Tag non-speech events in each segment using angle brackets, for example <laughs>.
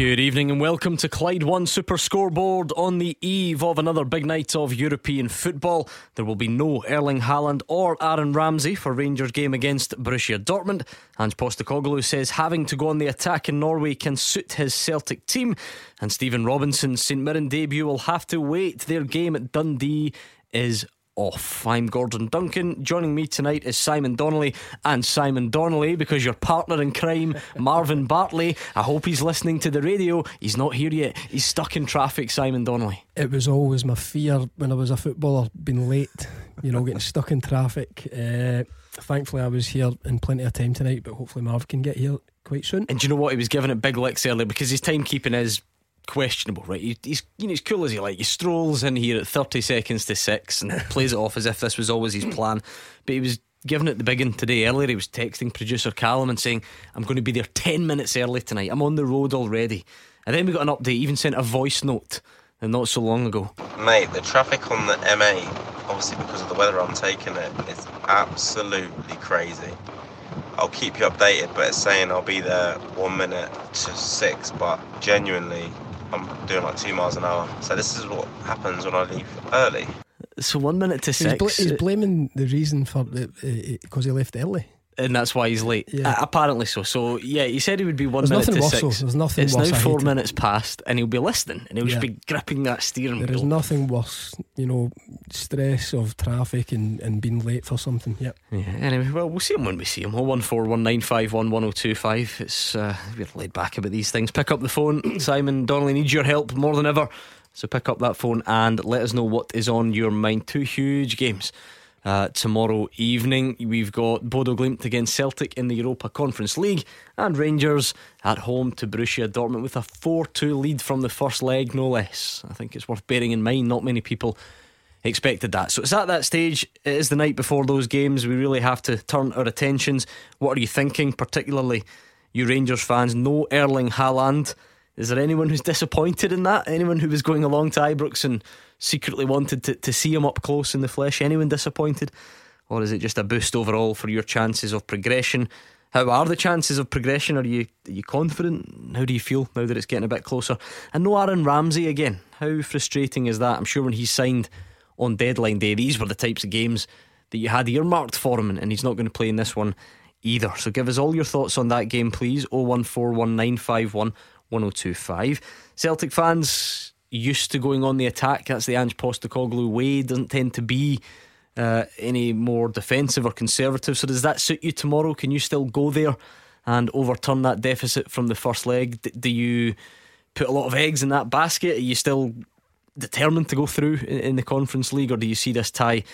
Good evening and welcome to Clyde One Super Scoreboard on the eve of another big night of European football. There will be no Erling Haaland or Aaron Ramsey for Rangers' game against Borussia Dortmund. Ange Postecoglou says having to go on the attack in Norway can suit his Celtic team. And Stephen Robinson's St Mirren debut will have to wait. Their game at Dundee is off. I'm Gordon Duncan. Joining me tonight is Simon Donnelly and Simon Donnelly because your partner in crime, <laughs> Marvin Bartley. I hope he's listening to the radio. He's not here yet. He's stuck in traffic, Simon Donnelly. It was always my fear when I was a footballer being late, you know, getting stuck in traffic. Uh, thankfully, I was here in plenty of time tonight, but hopefully, Marv can get here quite soon. And do you know what? He was giving it big licks earlier because his timekeeping is questionable, right? He, he's you know he's cool as he like. He strolls in here at thirty seconds to six and <laughs> plays it off as if this was always his plan. But he was giving it the big one today. Earlier, he was texting producer Callum and saying, "I'm going to be there ten minutes early tonight. I'm on the road already." And then we got an update. He even sent a voice note, and not so long ago. Mate, the traffic on the M8, obviously because of the weather I'm taking it, is absolutely crazy. I'll keep you updated, but it's saying I'll be there one minute to six, but genuinely, I'm doing like two miles an hour. So this is what happens when I leave early. So one minute to He's, six, bl- he's uh, blaming the reason for because uh, he left early. And that's why he's late. Yeah. Uh, apparently so. So yeah, he said he would be one There's minute to worse, six. though. There's nothing worse. it's now four minutes past, and he'll be listening, and he'll just be gripping that steering wheel. There is nothing worse, you know, stress of traffic and, and being late for something. Yep. Yeah. Anyway, well, we'll see him when we see him. Oh one four one nine five one one zero two five. It's uh, we're laid back about these things. Pick up the phone. <coughs> Simon Donnelly needs your help more than ever. So pick up that phone and let us know what is on your mind. Two huge games. Uh, tomorrow evening, we've got Bodo Glimt against Celtic in the Europa Conference League, and Rangers at home to Borussia Dortmund with a 4 2 lead from the first leg, no less. I think it's worth bearing in mind, not many people expected that. So it's at that stage, it is the night before those games. We really have to turn our attentions. What are you thinking, particularly you Rangers fans? No Erling Haaland. Is there anyone who's disappointed in that? Anyone who was going along to Ibrox and secretly wanted to, to see him up close in the flesh? Anyone disappointed? Or is it just a boost overall for your chances of progression? How are the chances of progression? Are you are you confident? How do you feel now that it's getting a bit closer? And no Aaron Ramsey again. How frustrating is that? I'm sure when he signed on deadline day, these were the types of games that you had earmarked for him, and he's not going to play in this one either. So give us all your thoughts on that game, please. 0141951 1025. Celtic fans used to going on the attack. That's the Ange Postecoglou way. Doesn't tend to be uh, any more defensive or conservative. So does that suit you tomorrow? Can you still go there and overturn that deficit from the first leg? D- do you put a lot of eggs in that basket? Are you still determined to go through in, in the Conference League, or do you see this tie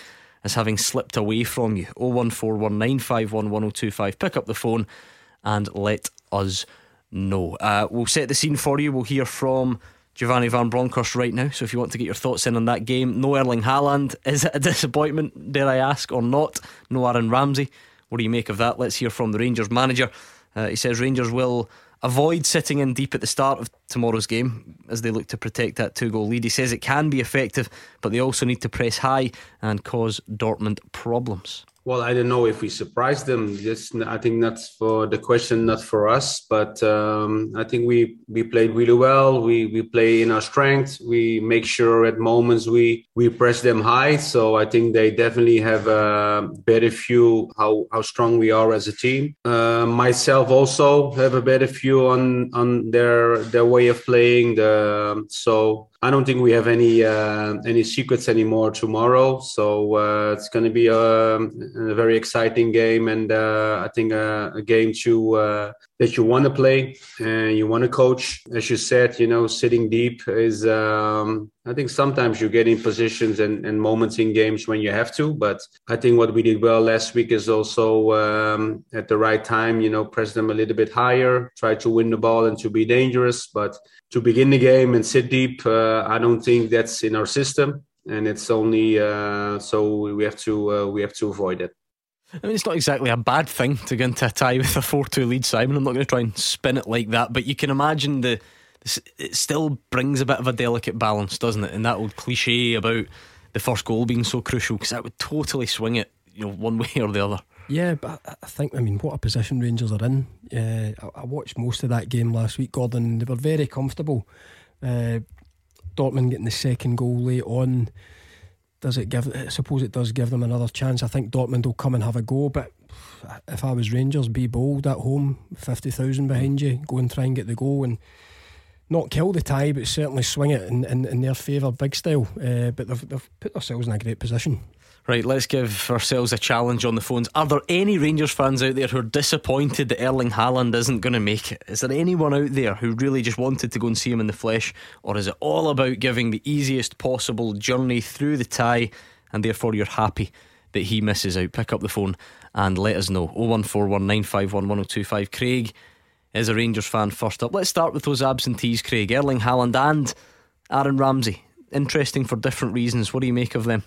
as having slipped away from you? 01419511025. Pick up the phone and let us know. Uh, we'll set the scene for you. We'll hear from Giovanni Van Bronckhorst right now. So if you want to get your thoughts in on that game, no Erling Haaland. Is it a <laughs> disappointment, dare I ask, or not? No Aaron Ramsey. What do you make of that? Let's hear from the Rangers manager. Uh, he says Rangers will avoid sitting in deep at the start of tomorrow's game as they look to protect that two goal lead. He says it can be effective, but they also need to press high and cause Dortmund problems. Well, I don't know if we surprised them. I think that's for the question, not for us. But um, I think we we played really well. We we play in our strength. We make sure at moments we we press them high. So I think they definitely have a better view how how strong we are as a team. Uh, myself also have a better view on on their their way of playing. The so I don't think we have any uh, any secrets anymore tomorrow. So uh, it's going to be a, a, very exciting game, and uh, I think a, a game to uh, that you want to play and you want to coach. As you said, you know, sitting deep is. Um, I think sometimes you get in positions and, and, moments in games when you have to, but I think what we did well last week is also um, at the right time, you know, press them a little bit higher, try to win the ball and to be dangerous. But to begin the game and sit deep, uh, I don't think that's in our system, and it's only uh, so we have to uh, we have to avoid it. I mean, it's not exactly a bad thing to get into a tie with a 4 2 lead, Simon. I'm not going to try and spin it like that, but you can imagine the. It still brings a bit of a delicate balance, doesn't it? And that old cliche about the first goal being so crucial, because that would totally swing it, you know, one <laughs> way or the other. Yeah, but I think, I mean, what a position Rangers are in. Uh, I, watched most of that game last week, Gordon. They were very comfortable. Uh, Dortmund getting the second goal late on. Does it give? I suppose it does give them another chance. I think Dortmund will come and have a go, but if I was Rangers, be bold at home, fifty thousand behind you, go and try and get the goal and not kill the tie, but certainly swing it in, in, in their favour, big style. Uh, but they've, they've put themselves in a great position. Right, let's give ourselves a challenge on the phones. Are there any Rangers fans out there who are disappointed that Erling Haaland isn't going to make it? Is there anyone out there who really just wanted to go and see him in the flesh? Or is it all about giving the easiest possible journey through the tie and therefore you're happy that he misses out? Pick up the phone and let us know. 01419511025. Craig is a Rangers fan first up. Let's start with those absentees, Craig. Erling Haaland and Aaron Ramsey. Interesting for different reasons. What do you make of them?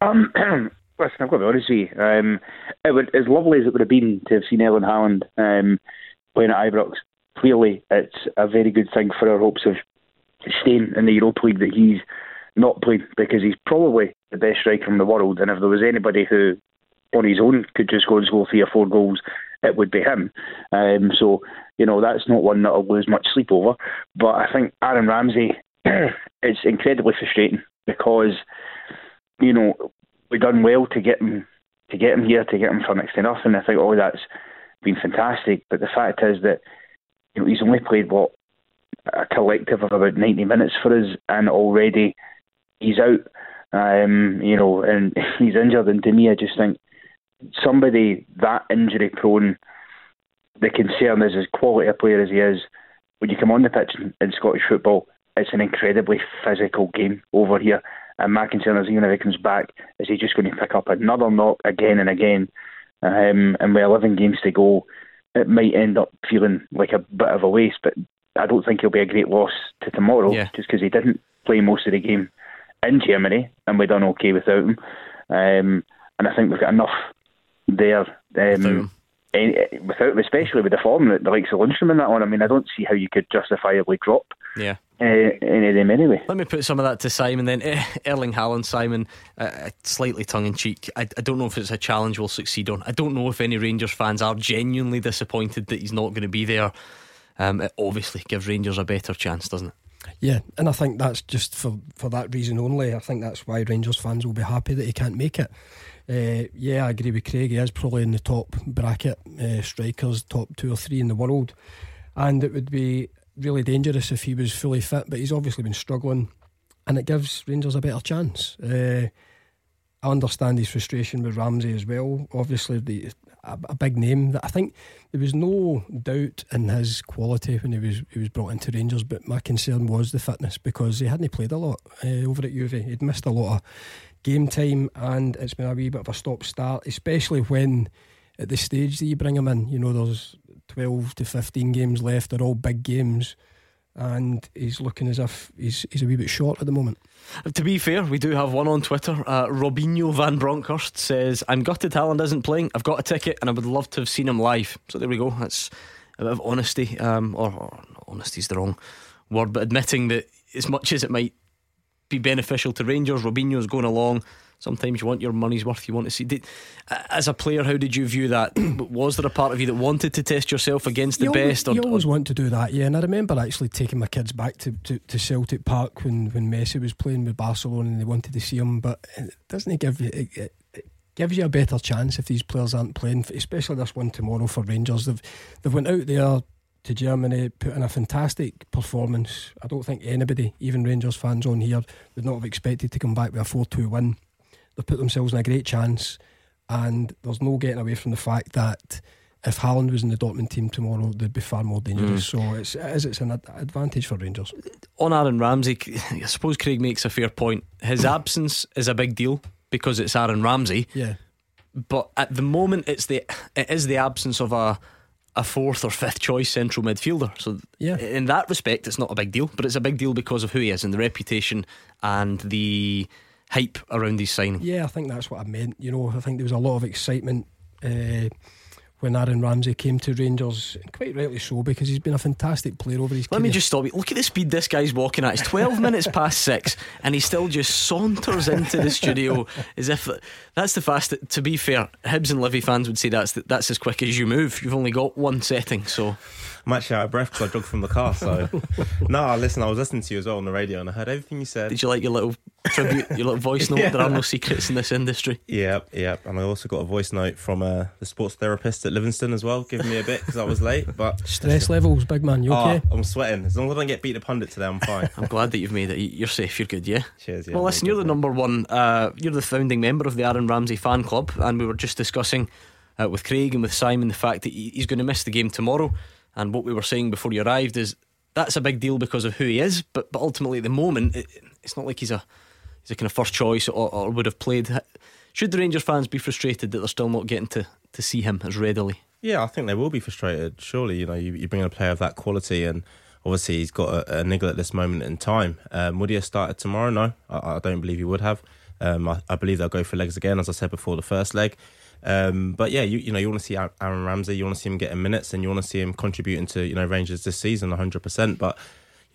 Um, <clears throat> listen, I've got to be honest with you. Um, it would, as lovely as it would have been to have seen Erling Haaland um, playing at Ibrox, clearly it's a very good thing for our hopes of staying in the Europa League that he's not playing because he's probably the best striker in the world. And if there was anybody who, on his own, could just go and score three or four goals, it would be him. Um, so, you know, that's not one that I'll lose much sleep over. But I think Aaron Ramsey, <clears throat> it's incredibly frustrating because you know, we've done well to get him to get him here, to get him for next to nothing. I think, oh, that's been fantastic. But the fact is that you know, he's only played what a collective of about ninety minutes for us, and already he's out. Um, you know, and <laughs> he's injured. And to me, I just think somebody that injury prone. The concern is as quality a player as he is. When you come on the pitch in Scottish football, it's an incredibly physical game over here. And my concern is even if he comes back, is he just going to pick up another knock again and again? Um, and with 11 games to go, it might end up feeling like a bit of a waste. But I don't think he'll be a great loss to tomorrow, yeah. just because he didn't play most of the game in Germany, and we done okay without him. Um, and I think we've got enough there. Um, any, without especially with the form that the likes of Lundstram in that one. I mean, I don't see how you could justifiably drop yeah. Uh, any of them anyway. Let me put some of that to Simon then. Eh, Erling Haaland, Simon, uh, slightly tongue in cheek. I, I, don't know if it's a challenge we'll succeed on. I don't know if any Rangers fans are genuinely disappointed that he's not going to be there. Um, it obviously gives Rangers a better chance, doesn't it? Yeah, and I think that's just for, for that reason only. I think that's why Rangers fans will be happy that he can't make it. Uh, yeah, I agree with Craig. He is probably in the top bracket uh, strikers, top two or three in the world, and it would be really dangerous if he was fully fit. But he's obviously been struggling, and it gives Rangers a better chance. Uh, I understand his frustration with Ramsey as well. Obviously, the a, a, big name that I think there was no doubt in his quality when he was he was brought into Rangers. But my concern was the fitness because he hadn't played a lot uh, over at Juve. He'd missed a lot of game time, and it's been a wee bit of a stop start, especially when at the stage that you bring him in. You know, there's 12 to 15 games left. They're all big games. And he's looking as if he's he's a wee bit short at the moment. To be fair, we do have one on Twitter. Uh, Robinho Van Bronckhorst says, I'm gutted Haaland isn't playing. I've got a ticket and I would love to have seen him live. So there we go. That's a bit of honesty. Um, or, or honesty's the wrong word, but admitting that as much as it might be beneficial to Rangers. Robinho's going along. Sometimes you want your money's worth. You want to see. Did, as a player, how did you view that? <clears throat> was there a part of you that wanted to test yourself against the you best? Always, or, you always want to do that, yeah. And I remember actually taking my kids back to, to, to Celtic Park when, when Messi was playing with Barcelona and they wanted to see him. But doesn't it give you? It, it, it gives you a better chance if these players aren't playing, especially this one tomorrow for Rangers. They've they've went out there to Germany, put in a fantastic performance. I don't think anybody, even Rangers fans on here, would not have expected to come back with a 4 2 win. They've put themselves in a great chance, and there's no getting away from the fact that if Haaland was in the Dortmund team tomorrow, they'd be far more dangerous. Mm. So it's, it is, it's an advantage for Rangers. On Aaron Ramsey, <laughs> I suppose Craig makes a fair point. His absence is a big deal because it's Aaron Ramsey. Yeah. But at the moment, it's the it is the absence of a a fourth or fifth choice central midfielder. So yeah. in that respect, it's not a big deal, but it's a big deal because of who he is and the reputation and the hype around his signing. Yeah, I think that's what I meant. You know, I think there was a lot of excitement. Uh, when Aaron Ramsey came to Rangers, quite rightly so, because he's been a fantastic player over his. Career. Let career. me just stop you. Look at the speed this guy's walking at. It's 12 <laughs> minutes past six, and he still just saunters into the studio <laughs> as if that's the fast. To be fair, Hibs and Livi fans would say that's that's as quick as you move. You've only got one setting, so I'm actually out of breath because I jogged from the car. So, <laughs> no, listen, I was listening to you as well on the radio, and I heard everything you said. Did you like your little tribute, your little voice note? yeah. There are no <laughs> secrets in this industry. Yep, yep. And I also got a voice note from uh, the sports therapist at Livingston as well, giving me a bit because I was late. But <laughs> stress levels, big man. You okay? Oh, I'm sweating. As long as I don't get beat the pundit today, I'm fine. I'm glad that you've made it. You're safe. You're good. Yeah. Cheers. Yeah, well, listen, you're the number one. Uh, you're the founding member of the Aaron Ramsey fan club, and we were just discussing uh, with Craig and with Simon the fact that he's going to miss the game tomorrow. And what we were saying before you arrived is that's a big deal because of who he is. But but ultimately, at the moment, it, it's not like he's a he's a kind of first choice or, or would have played. Should the Rangers fans be frustrated that they're still not getting to, to see him as readily? Yeah, I think they will be frustrated. Surely, you know, you, you bring in a player of that quality, and obviously he's got a, a niggle at this moment in time. Um, would he have started tomorrow? No, I, I don't believe he would have. Um, I, I, believe they'll go for legs again, as I said before the first leg. Um, but yeah, you you know you want to see Aaron Ramsey, you want to see him getting minutes, and you want to see him contributing to you know Rangers this season 100. percent But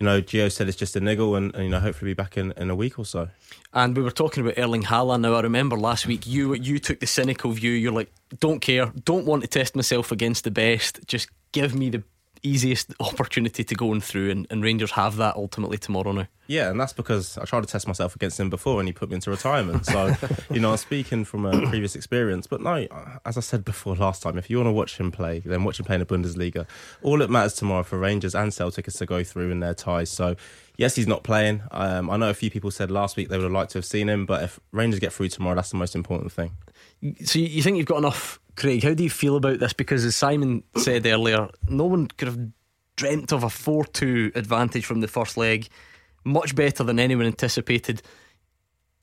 you know, Gio said it's just a niggle, and, and, you know hopefully be back in, in a week or so. And we were talking about Erling Haaland. Now I remember last week you you took the cynical view. You're like, don't care, don't want to test myself against the best. Just give me the easiest opportunity to go through, and, and, Rangers have that ultimately tomorrow now. Yeah, and that's because I tried to test myself against him before, and he put me into retirement. So, <laughs> you know, I'm speaking from a previous experience. But no, as I said before last time, if you want to watch him play, then watch him play in the Bundesliga. All that matters tomorrow for Rangers and Celtic is to go through in their ties. So, yes, he's not playing. Um, I know a few people said last week they would have liked to have seen him, but if Rangers get through tomorrow, that's the most important thing. So, you think you've got enough Craig, how do you feel about this? Because as Simon said earlier, no one could have dreamt of a 4 2 advantage from the first leg. Much better than anyone anticipated.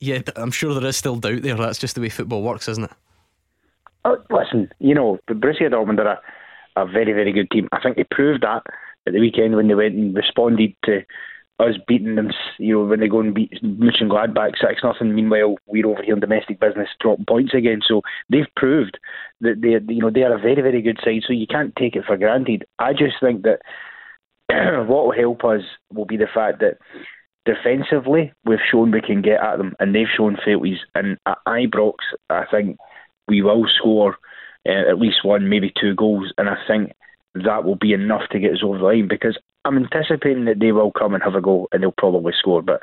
Yeah, I'm sure there is still doubt there. That's just the way football works, isn't it? Oh, listen, you know, the Borussia Dortmund are a, a very, very good team. I think they proved that at the weekend when they went and responded to us beating them, you know, when they go and beat Mönchengladbach six nothing. Meanwhile, we're over here in domestic business dropping points again. So they've proved that they, you know, they are a very very good side. So you can't take it for granted. I just think that <clears throat> what will help us will be the fact that defensively we've shown we can get at them, and they've shown failties. And at Ibrox, I think we will score uh, at least one, maybe two goals, and I think that will be enough to get us over the line because I'm anticipating that they will come and have a go and they'll probably score. But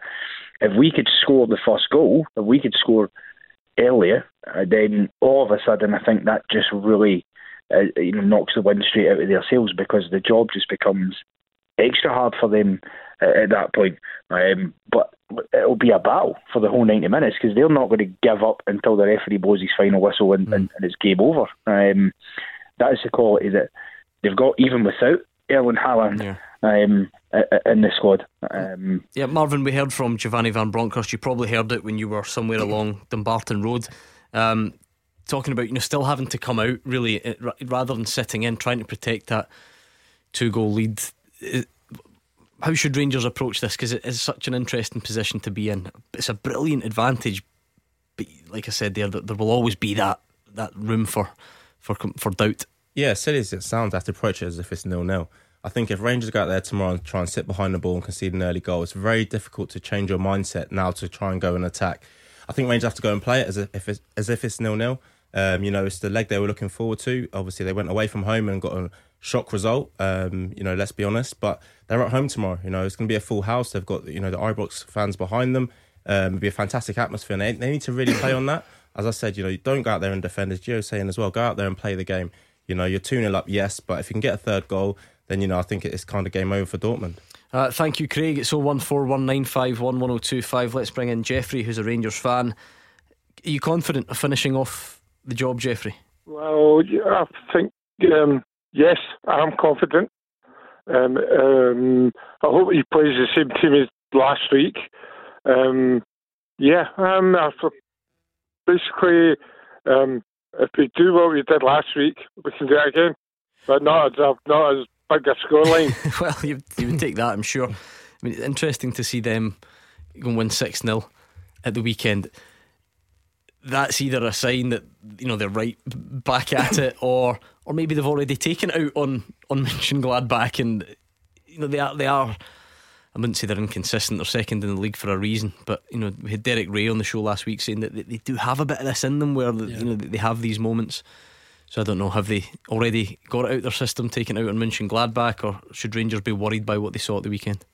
if we could score the first goal, if we could score earlier, uh, then all of a sudden I think that just really uh, you know knocks the wind straight out of their sails because the job just becomes extra hard for them uh, at that point. Um, but it'll be a battle for the whole 90 minutes because they're not going to give up until the referee blows his final whistle and, mm. and, and it's game over. Um, that is the quality that they've got even without Erling Haaland yeah. Um, in the squad. Um, yeah, Marvin, we heard from Giovanni Van Bronckhorst. You probably heard it when you were somewhere along Dumbarton Road. Um, talking about you know still having to come out really eh, rather than sitting in trying to protect that two goal lead how should Rangers approach this because it is such an interesting position to be in it's a brilliant advantage but like I said there there will always be that that room for for for doubt yeah, silly as it sounds, I have to approach it as if it's nil nil. I think if Rangers go out there tomorrow and try and sit behind the ball and concede an early goal, it's very difficult to change your mindset now to try and go and attack. I think Rangers have to go and play it as if it's, as if it's nil nil. Um, you know, it's the leg they were looking forward to. Obviously, they went away from home and got a shock result. Um, you know, let's be honest, but they're at home tomorrow. You know, it's going to be a full house. They've got you know the Ibrox fans behind them. Um, it'll be a fantastic atmosphere, and they, they need to really play on that. As I said, you know, don't go out there and defend. As Gio's saying as well, go out there and play the game. You know, you're 2 0 up, yes, but if you can get a third goal, then, you know, I think it's kind of game over for Dortmund. Uh, thank you, Craig. It's 01419511025. Let's bring in Jeffrey, who's a Rangers fan. Are you confident of finishing off the job, Jeffrey? Well, I think, um, yes, I'm confident. Um, um, I hope he plays the same team as last week. Um, yeah, um, basically, um, if we do what we did last week, we can do it again. But not as not as big a scoreline. <laughs> well, you, you would take that, I'm sure. I mean, it's interesting to see them go win six 0 at the weekend, that's either a sign that you know they're right back at it, <laughs> or or maybe they've already taken it out on on Mönchengladbach, and you know they are they are. I wouldn't say they're inconsistent. They're second in the league for a reason, but you know we had Derek Rae on the show last week saying that they, they do have a bit of this in them, where yeah. you know they have these moments. So I don't know, have they already got it out their system, taken out on Mönchengladbach, or should Rangers be worried by what they saw at the weekend?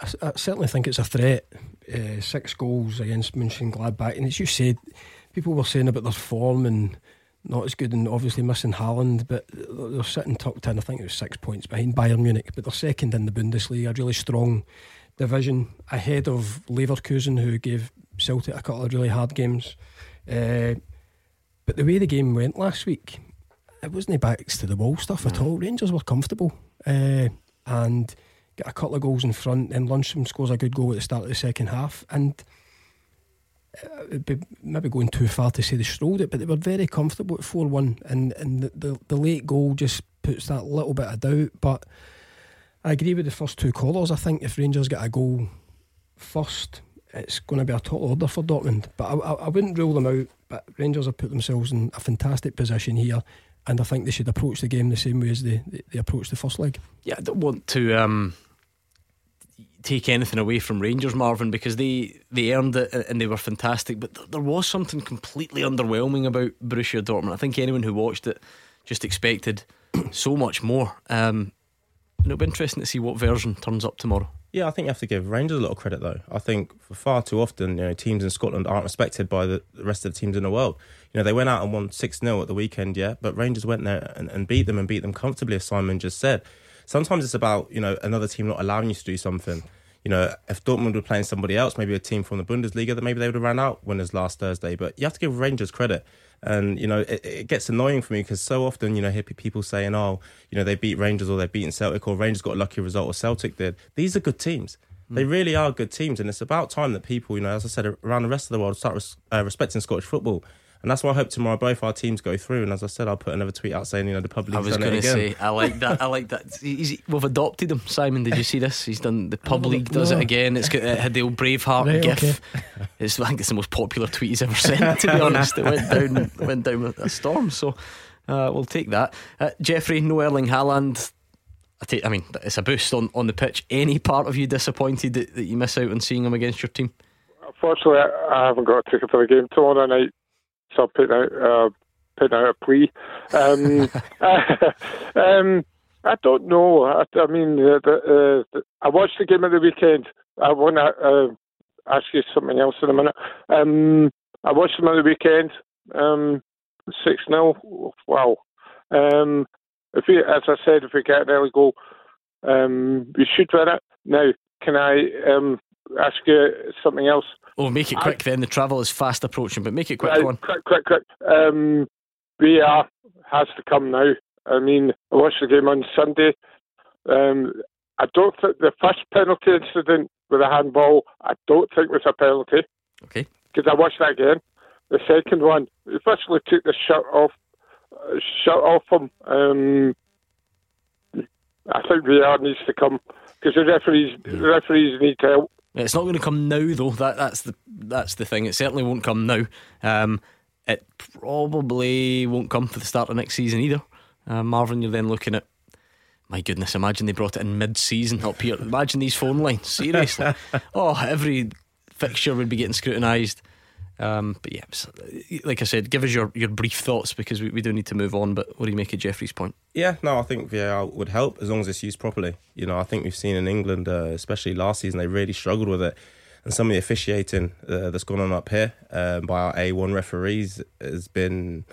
I, I certainly think it's a threat. Uh, six goals against Mönchengladbach, and as you said, people were saying about their form and not as good, and obviously missing Haaland, but they're sitting tucked in. I think it was six points behind Bayern Munich, but they're second in the Bundesliga, a really strong division ahead of Leverkusen, who gave Celtic a couple of really hard games. Uh, but the way the game went last week, it wasn't the backs to the wall stuff at all. Rangers were comfortable uh, and got a couple of goals in front. And Lundstram scores a good goal at the start of the second half, and it'd be maybe going too far to say they strolled it, but they were very comfortable at 4 1. And, and the, the, the, late goal just puts that little bit of doubt. But I agree with the first two callers. I think if Rangers get a goal first, it's going to be a tall order for Dortmund. But I, I, I wouldn't rule them out. But Rangers have put themselves in a fantastic position here. And I think they should approach the game the same way as they, they, they approached the first leg. Yeah, I don't want to. Um take anything away from Rangers, Marvin, because they they earned it and they were fantastic. But th- there was something completely underwhelming about Borussia Dortmund. I think anyone who watched it just expected <clears throat> so much more. Um, and it'll be interesting to see what version turns up tomorrow. Yeah, I think you have to give Rangers a lot of credit though. I think for far too often, you know, teams in Scotland aren't respected by the, the rest of the teams in the world. You know, they went out and won 6 0 at the weekend, yeah, but Rangers went there and, and beat them and beat them comfortably, as Simon just said sometimes it's about you know another team not allowing you to do something. You know, if Dortmund were playing somebody else, maybe a team from the Bundesliga, then maybe they would have ran out winners last Thursday. But you have to give Rangers credit. And, you know, it, it gets annoying for me because so often, you know, hear people saying, oh, you know, they beat Rangers or they've beaten Celtic or Rangers got a lucky result or Celtic did. These are good teams. They hmm. really are good teams. And it's about time that people, you know, as I said, around the rest of the world start res- uh, respecting Scottish football. And that's why I hope tomorrow both our teams go through. And as I said, I'll put another tweet out saying, you know, the pub league's I was going to say, I like that. I like that. <laughs> He's, we've adopted him, Simon. Did you see this? He's done the pub league does no. it again. It's got it had the old Braveheart right, gif. Okay. <laughs> It's I think it's the most popular tweet he's ever sent. To be honest, it went down went down with a storm. So uh, we'll take that. Uh, Jeffrey, no Erling Haaland. I, take, I mean, it's a boost on, on the pitch. Any part of you disappointed that, that you miss out on seeing him against your team? Unfortunately, I haven't got a ticket for the game tomorrow night so putting out uh, putting out a plea. Um, <laughs> <laughs> um, I don't know. I, I mean, uh, the, uh, I watched the game at the weekend. I want to uh, ask you something else in a minute. Um, I watched them at the weekend. Um, six 0 Wow. Um, if we, as I said, if we get an early goal, um, we should win it. Now, can I um, ask you something else? Oh, make it quick I, then. The travel is fast approaching, but make it quick. Uh, quick, quick, quick. Um, VAR has to come now. I mean, I watched the game on Sunday. Um, I don't think the first penalty incident with a handball, I don't think was a penalty. Okay. Because I watched that again. The second one, he firstly took the shirt off, uh, shirt off him. Um, I think VAR needs to come because the referees, the referees need to help. It's not going to come now, though. That that's the that's the thing. It certainly won't come now. Um, it probably won't come for the start of next season either. Uh, Marvin, you're then looking at. My goodness, imagine they brought it in mid-season up here. Imagine these phone lines. Seriously, <laughs> oh, every fixture would be getting scrutinised. Um, but yeah, like I said, give us your, your brief thoughts because we, we do need to move on. But what do you make of Jeffrey's point? Yeah, no, I think VAR would help as long as it's used properly. You know, I think we've seen in England, uh, especially last season, they really struggled with it. And some of the officiating uh, that's gone on up here um, by our A1 referees has been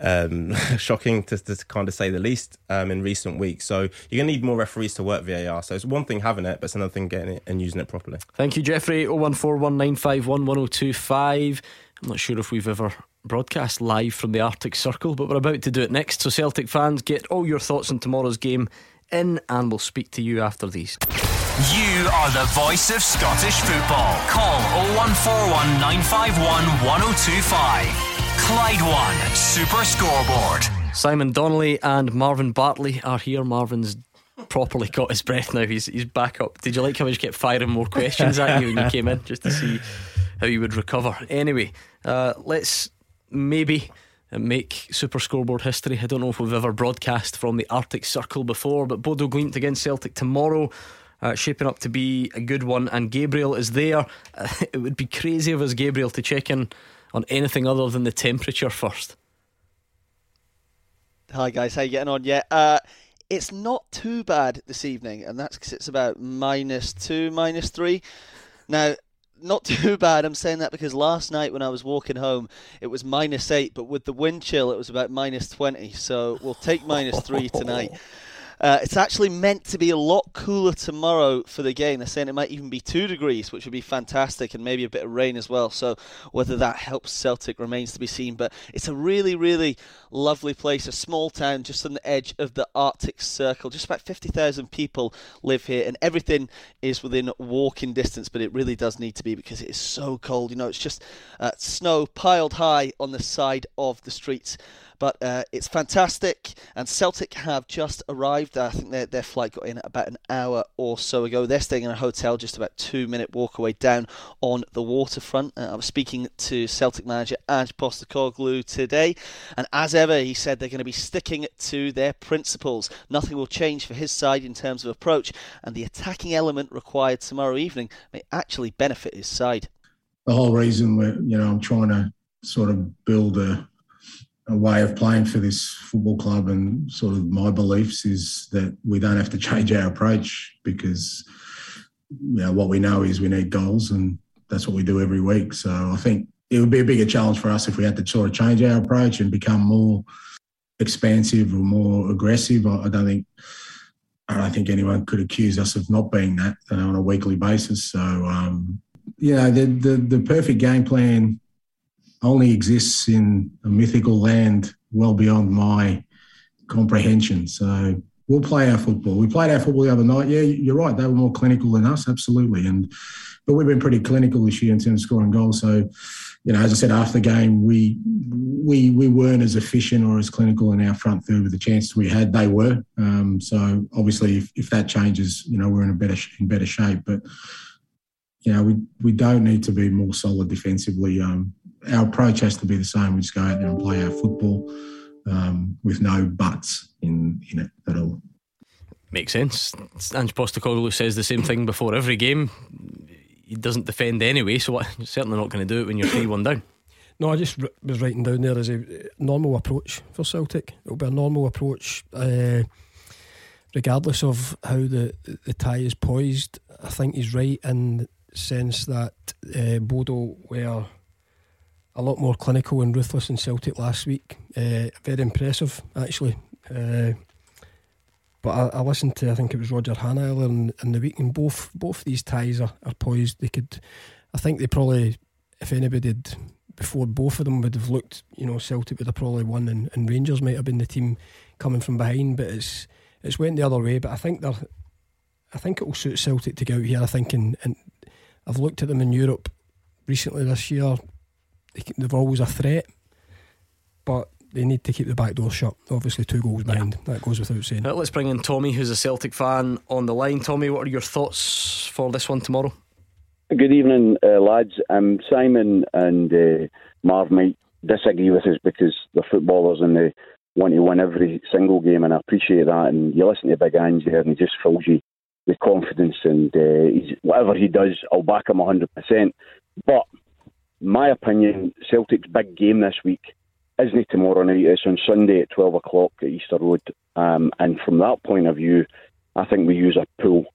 um, <laughs> shocking to, to, kind of say the least um, in recent weeks. So you're going to need more referees to work VAR. So it's one thing having it, but it's another thing getting it and using it properly. Thank you, Jeffrey. 01419511025. I'm not sure if we've ever broadcast live from the Arctic Circle, but we're about to do it next. So Celtic fans, get all your thoughts on tomorrow's game in, and we'll speak to you after these. You are the voice of Scottish football. Call 0141 951 1025. Clyde One Super Scoreboard. Simon Donnelly and Marvin Bartley are here. Marvin's properly caught his breath now. He's he's back up. Did you like how I just kept firing more questions at you when you came in just to see how you would recover. Anyway, uh, let's maybe make Super Scoreboard history. I don't know if we've ever broadcast from the Arctic Circle before, but Bodo Glimt against Celtic tomorrow. Uh, shaping up to be a good one, and Gabriel is there. Uh, <laughs> it would be crazy of us, Gabriel, to check in on anything other than the temperature first. Hi guys, how you getting on? Yeah, uh, it's not too bad this evening, and that's because it's about minus two, minus three. Now, not <laughs> too bad. I'm saying that because last night when I was walking home, it was minus eight, but with the wind chill, it was about minus 20. So we'll take minus three tonight. <laughs> Uh, it's actually meant to be a lot cooler tomorrow for the game. They're saying it might even be two degrees, which would be fantastic, and maybe a bit of rain as well. So whether that helps Celtic remains to be seen. But it's a really, really lovely place, a small town just on the edge of the Arctic Circle. Just about 50,000 people live here, and everything is within walking distance. But it really does need to be because it is so cold. You know, it's just uh, snow piled high on the side of the streets. But uh, it's fantastic, and Celtic have just arrived. I think their, their flight got in about an hour or so ago. They're staying in a hotel just about two minute walk away down on the waterfront. Uh, I was speaking to Celtic manager Ange Postecoglou today, and as ever, he said they're going to be sticking to their principles. Nothing will change for his side in terms of approach, and the attacking element required tomorrow evening may actually benefit his side. The whole reason we're, you know, I'm trying to sort of build a a way of playing for this football club and sort of my beliefs is that we don't have to <laughs> change our approach because you know what we know is we need goals and that's what we do every week. So I think it would be a bigger challenge for us if we had to sort of change our approach and become more expansive or more aggressive. I, don't think I don't think anyone could accuse us of not being that uh, on a weekly basis. So um, you know the, the the perfect game plan only exists in a mythical land well beyond my comprehension. So we'll play our football. We played our football the other night. Yeah, you're right. They were more clinical than us, absolutely. And but we've been pretty clinical this year in terms of scoring goals. So, you know, as I said after the game, we we we weren't as efficient or as clinical in our front third with the chances we had. They were. Um, so obviously, if, if that changes, you know, we're in a better in better shape. But you know, we we don't need to be more solid defensively. Um, our approach has to be the same. We just go out there and play our football um, with no buts in, in it at all. Makes sense. Ange Postecoglou says the same thing before every game. He doesn't defend anyway, so what, you're certainly not going to do it when you're 3 1 down. No, I just was writing down there as a normal approach for Celtic. It'll be a normal approach, uh, regardless of how the, the tie is poised. I think he's right in the sense that uh, Bodo were a lot more clinical and ruthless in Celtic last week. Uh, very impressive, actually. Uh, but I, I, listened to, I think it was Roger Hannah earlier in, in, the week, and both both these ties are, are poised. They could, I think they probably, if anybody did before both of them would have looked, you know, Celtic would have probably won, and, and Rangers might have been the team coming from behind. But it's it's went the other way. But I think they're, I think it will suit Celtic to go out here. I think, and, and I've looked at them in Europe recently this year they've always a threat, but they need to keep the back door shut. Obviously, two goals behind. Yeah. That goes without saying. Let's bring in Tommy, who's a Celtic fan, on the line. Tommy, what are your thoughts for this one tomorrow? Good evening, uh, lads. Um, Simon and uh, Marv might disagree with us because they're footballers and they want to win every single game, and I appreciate that. And you listen to Big Ange there, and he just fills you with confidence. And uh, whatever he does, I'll back him 100%. But my opinion, Celtic's big game this week isn't tomorrow night. It's on Sunday at 12 o'clock at Easter Road. Um, and from that point of view, I think we use a pool.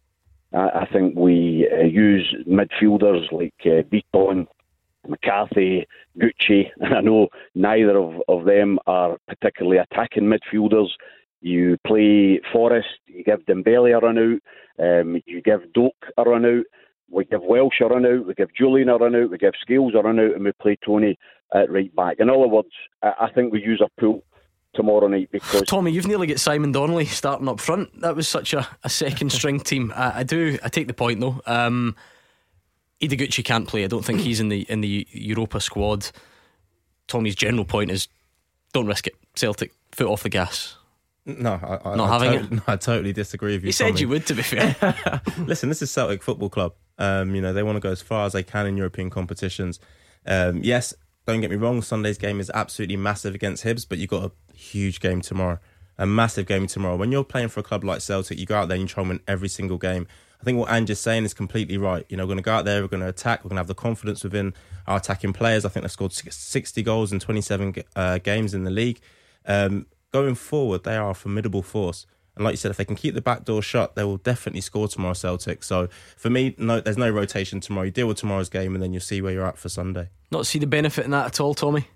I, I think we uh, use midfielders like uh, Bitton, McCarthy, Gucci. <laughs> And I know neither of, of them are particularly attacking midfielders. You play Forrest, you give Dembele a run out, um, you give Doak a run out we give Welsh a run out, we give Jullien a run out, we give Scales a run out, and we play Tony at right back. In other words, I think we use a pool tomorrow night because Tommy, you've nearly got Simon Donnelly starting up front. That was such a, a second string <laughs> team. I, I, do, I take the point though. Um, Ideguchi can't play. I don't think he's in the in the Europa squad. Tommy's general point is, don't risk it. Celtic foot off the gas. No, I, not I having it. No, <laughs> I totally disagree with you. You said you would, to be fair. <laughs> Listen, this is Celtic Football Club. Um, you know, they want to go as far as they can in European competitions. Um, yes, don't get me wrong, Sunday's game is absolutely massive against Hibs, but you've got a huge game tomorrow. A massive game tomorrow. When you're playing for a club like Celtic, you go out there and you try and win every single game. I think what Ange is saying is completely right. You know, we're going to go out there, we're going to attack, we're going to have the confidence within our attacking players. I think they've scored 60 goals in 27 uh, games in the league. Um, going forward, they are a formidable force. And like you said, if they can keep the back door shut, they will definitely score tomorrow, Celtic. So for me, no, there's no rotation tomorrow. You deal with tomorrow's game, and then you'll see where you're at for Sunday. Not see the benefit in that at all, Tommy.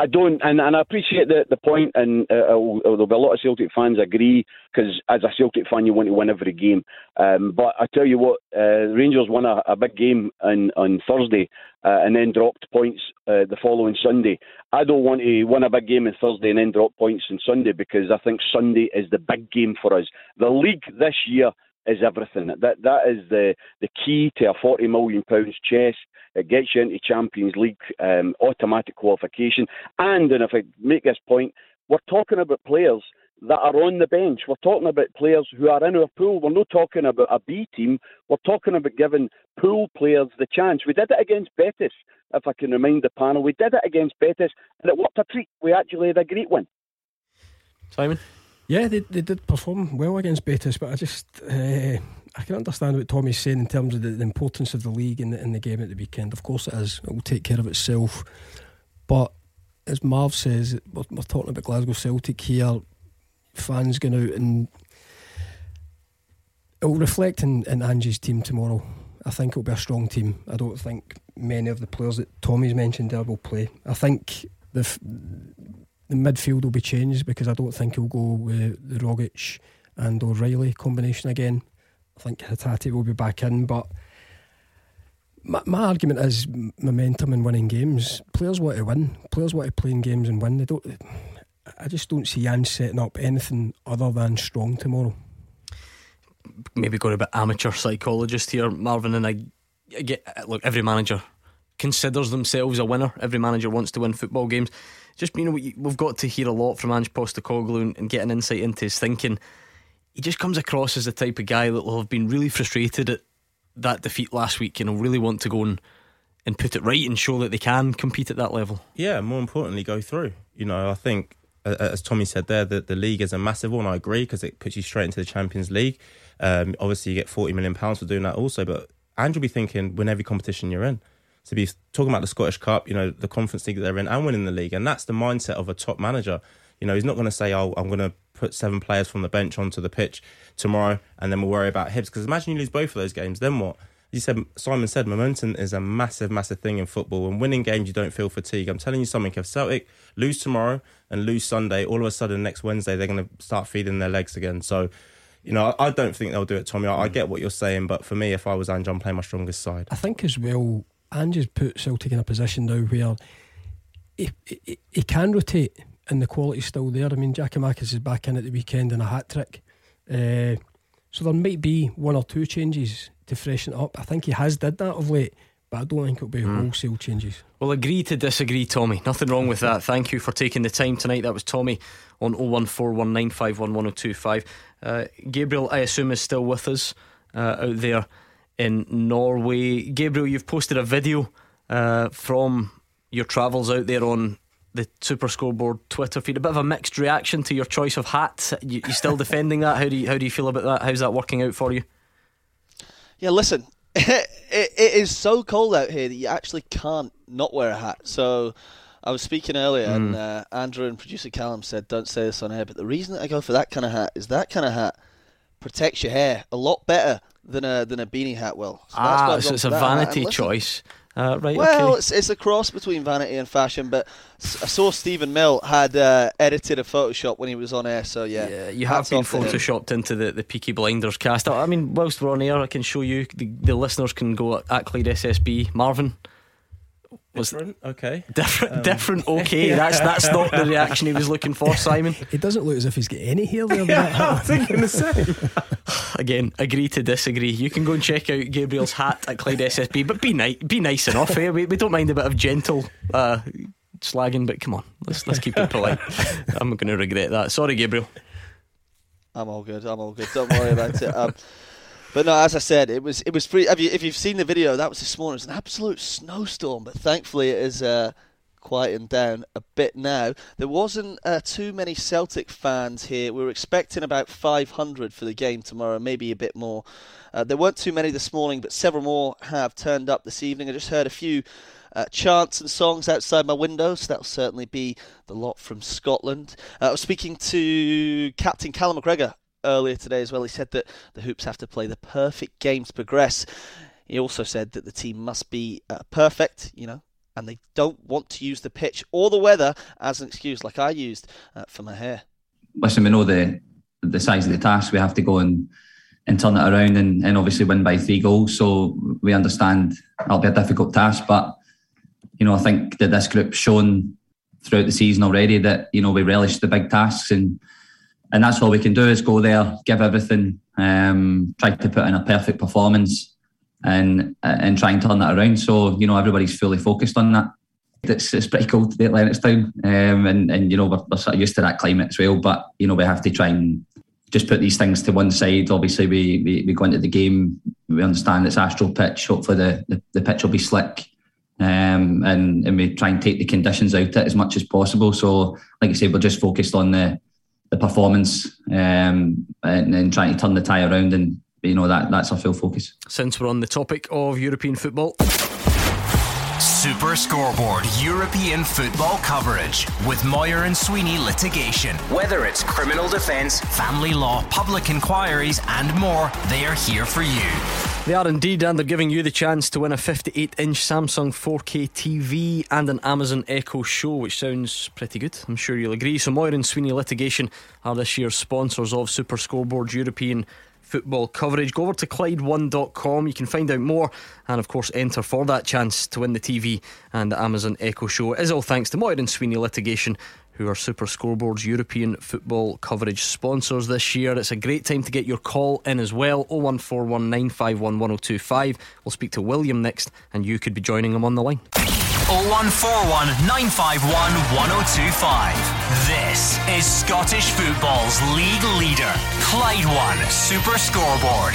I don't, and, and I appreciate the, the point, and uh, uh there'll be a lot of Celtic fans agree because as a Celtic fan, you want to win every game. Um, but I tell you what, uh, Rangers won a, a big game on on Thursday, uh, and then dropped points uh, the following Sunday. I don't want to win a big game on Thursday and then drop points on Sunday because I think Sunday is the big game for us. The league this year is everything. That that is the the key to a forty million pounds chest. It gets you into Champions League, um, automatic qualification, and and if I make this point, we're talking about players that are on the bench. We're talking about players who are in our pool. We're not talking about a B team. We're talking about giving pool players the chance. We did it against Betis, if I can remind the panel. We did it against Betis, and it worked a treat. We actually had a great win. Simon? Yeah, they, they did perform well against Betis, but I just uh, I can understand what Tommy's saying in terms of the, the importance of the league in the, in the game at the weekend. Of course, it is. It will take care of itself. But as Marv says, we're, we're talking about Glasgow Celtic here. Fans going out and it will reflect in, in Ange's team tomorrow. I think it'll be a strong team. I don't think many of the players that Tommy's mentioned there will play. I think the the midfield will be changed because I don't think he'll go with the Rogic and O'Reilly combination again. I think Hatate will be back in, but my, my argument is momentum and winning games. Players want to win. Players want to play in games and win. They don't. I just don't see Ange setting up anything other than strong tomorrow. Maybe going a bit amateur psychologist here, Marvin, and I, I get look. Every manager considers themselves a winner. Every manager wants to win football games just you know we've got to hear a lot from Ange Postecoglou and, and get an insight into his thinking. He just comes across as the type of guy that will have been really frustrated at that defeat last week. and know, really want to go and and put it right and show that they can compete at that level. Yeah, more importantly, go through. You know, I think as Tommy said there, that the league is a massive one. I agree because it puts you straight into the Champions League. Um, obviously, you get forty million pounds for doing that also, but Ange will be thinking win every competition you're in to be talking about the Scottish Cup, you know, the Conference League that they're in, and winning the league. And that's the mindset of a top manager. You know, he's not going to say, "Oh, I'm going to put seven players from the bench onto the pitch tomorrow, and then we'll worry about Hibs." Because imagine you lose both of those games, then what? You said Simon said momentum is a massive, massive thing in football. And winning games, you don't feel fatigue. I'm telling you something. If Celtic lose tomorrow and lose Sunday, all of a sudden next Wednesday they're going to start feeding their legs again. So, you know, I don't think they'll do it, Tommy. I, I get what you're saying, but for me, if I was Ange, I'm playing my strongest side. I think as well and just put Celtic in a position now where he, he, he can rotate and the quality's still there. I mean, Giakoumakis is back in at the weekend in a hat trick. Uh, so there might be one or two changes to freshen it up. I think he has did that of late, but I don't think it'll be mm. wholesale changes. Well, agree to disagree, Tommy. Nothing wrong with that. Thank you for taking the time tonight. That was Tommy on 01419511025. Uh, Gabriel, I assume, is still with us uh, out there in Norway. Gabriel, you've posted a video uh, from your travels out there on the Super Scoreboard Twitter feed. A bit of a mixed reaction to your choice of hat. You, you still <laughs> defending that? How do you how do you feel about that? How's that working out for you? Yeah, listen, it, <laughs> it, it is so cold out here that you actually can't not wear a hat. So. I was speaking earlier, mm. and uh, Andrew and producer Callum said, "Don't say this on air." But the reason that I go for that kind of hat is that kind of hat protects your hair a lot better than a than a beanie hat will. So ah, so it's a vanity choice. Uh, right, well, okay. it's, it's a cross between vanity and fashion, but I saw Stephen Mill had uh, edited a Photoshop when he was on air, so yeah. yeah you have been photoshopped into the, the Peaky Blinders cast. I mean, whilst we're on air, I can show you, the, the listeners can go at Clyde SSB. Marvin, was different. Okay. Different. Um, different. <laughs> Okay. That's that's not the reaction he was looking for, <laughs> Simon. It doesn't look as if he's got any hair there. yeah, <laughs> I'm thinking the same. Again, agree to disagree. You can go and check out Gabriel's hat at Clyde SSB, but be nice. Be nice enough. Eh? We, we don't mind a bit of gentle. Uh, slagging, but come on, let's let's keep it polite. I'm going to regret that. Sorry, Gabriel. I'm all good. I'm all good. Don't worry about it. Um, But no, as I said, it was it was free. Have you, if you've seen the video, that was this morning. It was an absolute snowstorm, but thankfully it is uh, quieting down a bit now. There wasn't uh, too many Celtic fans here. We were expecting about 500 for the game tomorrow, maybe a bit more. Uh, there weren't too many this morning, but several more have turned up this evening. I just heard a few uh, chants and songs outside my window, so that'll certainly be the lot from Scotland. Uh, I was speaking to Captain Callum McGregor earlier today as well. He said that the Hoops have to play the perfect game to progress. He also said that the team must be uh, perfect, you know, and they don't want to use the pitch or the weather as an excuse, like I used uh, for my hair. Listen, we know the the size of the task. We have to go and and turn it around and, and obviously win by three goals. So we understand it'll be a difficult task, but you know I think that this group's shown throughout the season already that you know we relish the big tasks and and that's all we can do is go there, give everything, um, try to put in a perfect performance, and and try and turn that around. So you know everybody's fully focused on that. It's, it's pretty cold today at Lennoxtown, um, and and you know we're, we're sort of used to that climate as well. But you know we have to try and just put these things to one side. Obviously, we, we, we go into the game. We understand it's astral pitch. Hopefully, the, the, the pitch will be slick, um, and and we try and take the conditions out it as much as possible. So, like I said, we're just focused on the the performance um, and, and trying to turn the tie around, and you know that that's our full focus. Since we're on the topic of European football. Super Scoreboard European football coverage with Moir and Sweeney litigation. Whether it's criminal defence, family law, public inquiries, and more, they are here for you. They are indeed, and they're giving you the chance to win a 58 inch Samsung 4K TV and an Amazon Echo Show, which sounds pretty good. I'm sure you'll agree. So, Moir and Sweeney Litigation are this year's sponsors of Super Scoreboard European football coverage. Go over to Clyde1.com. You can find out more and, of course, enter for that chance to win the TV and the Amazon Echo Show. It is all thanks to Moir and Sweeney Litigation. Who are Super Scoreboard's European football coverage sponsors this year? It's a great time to get your call in as well. 01419511025. We'll speak to William next, and you could be joining him on the line. 0141 951 1025. This is Scottish football's league leader, Clyde One Super Scoreboard.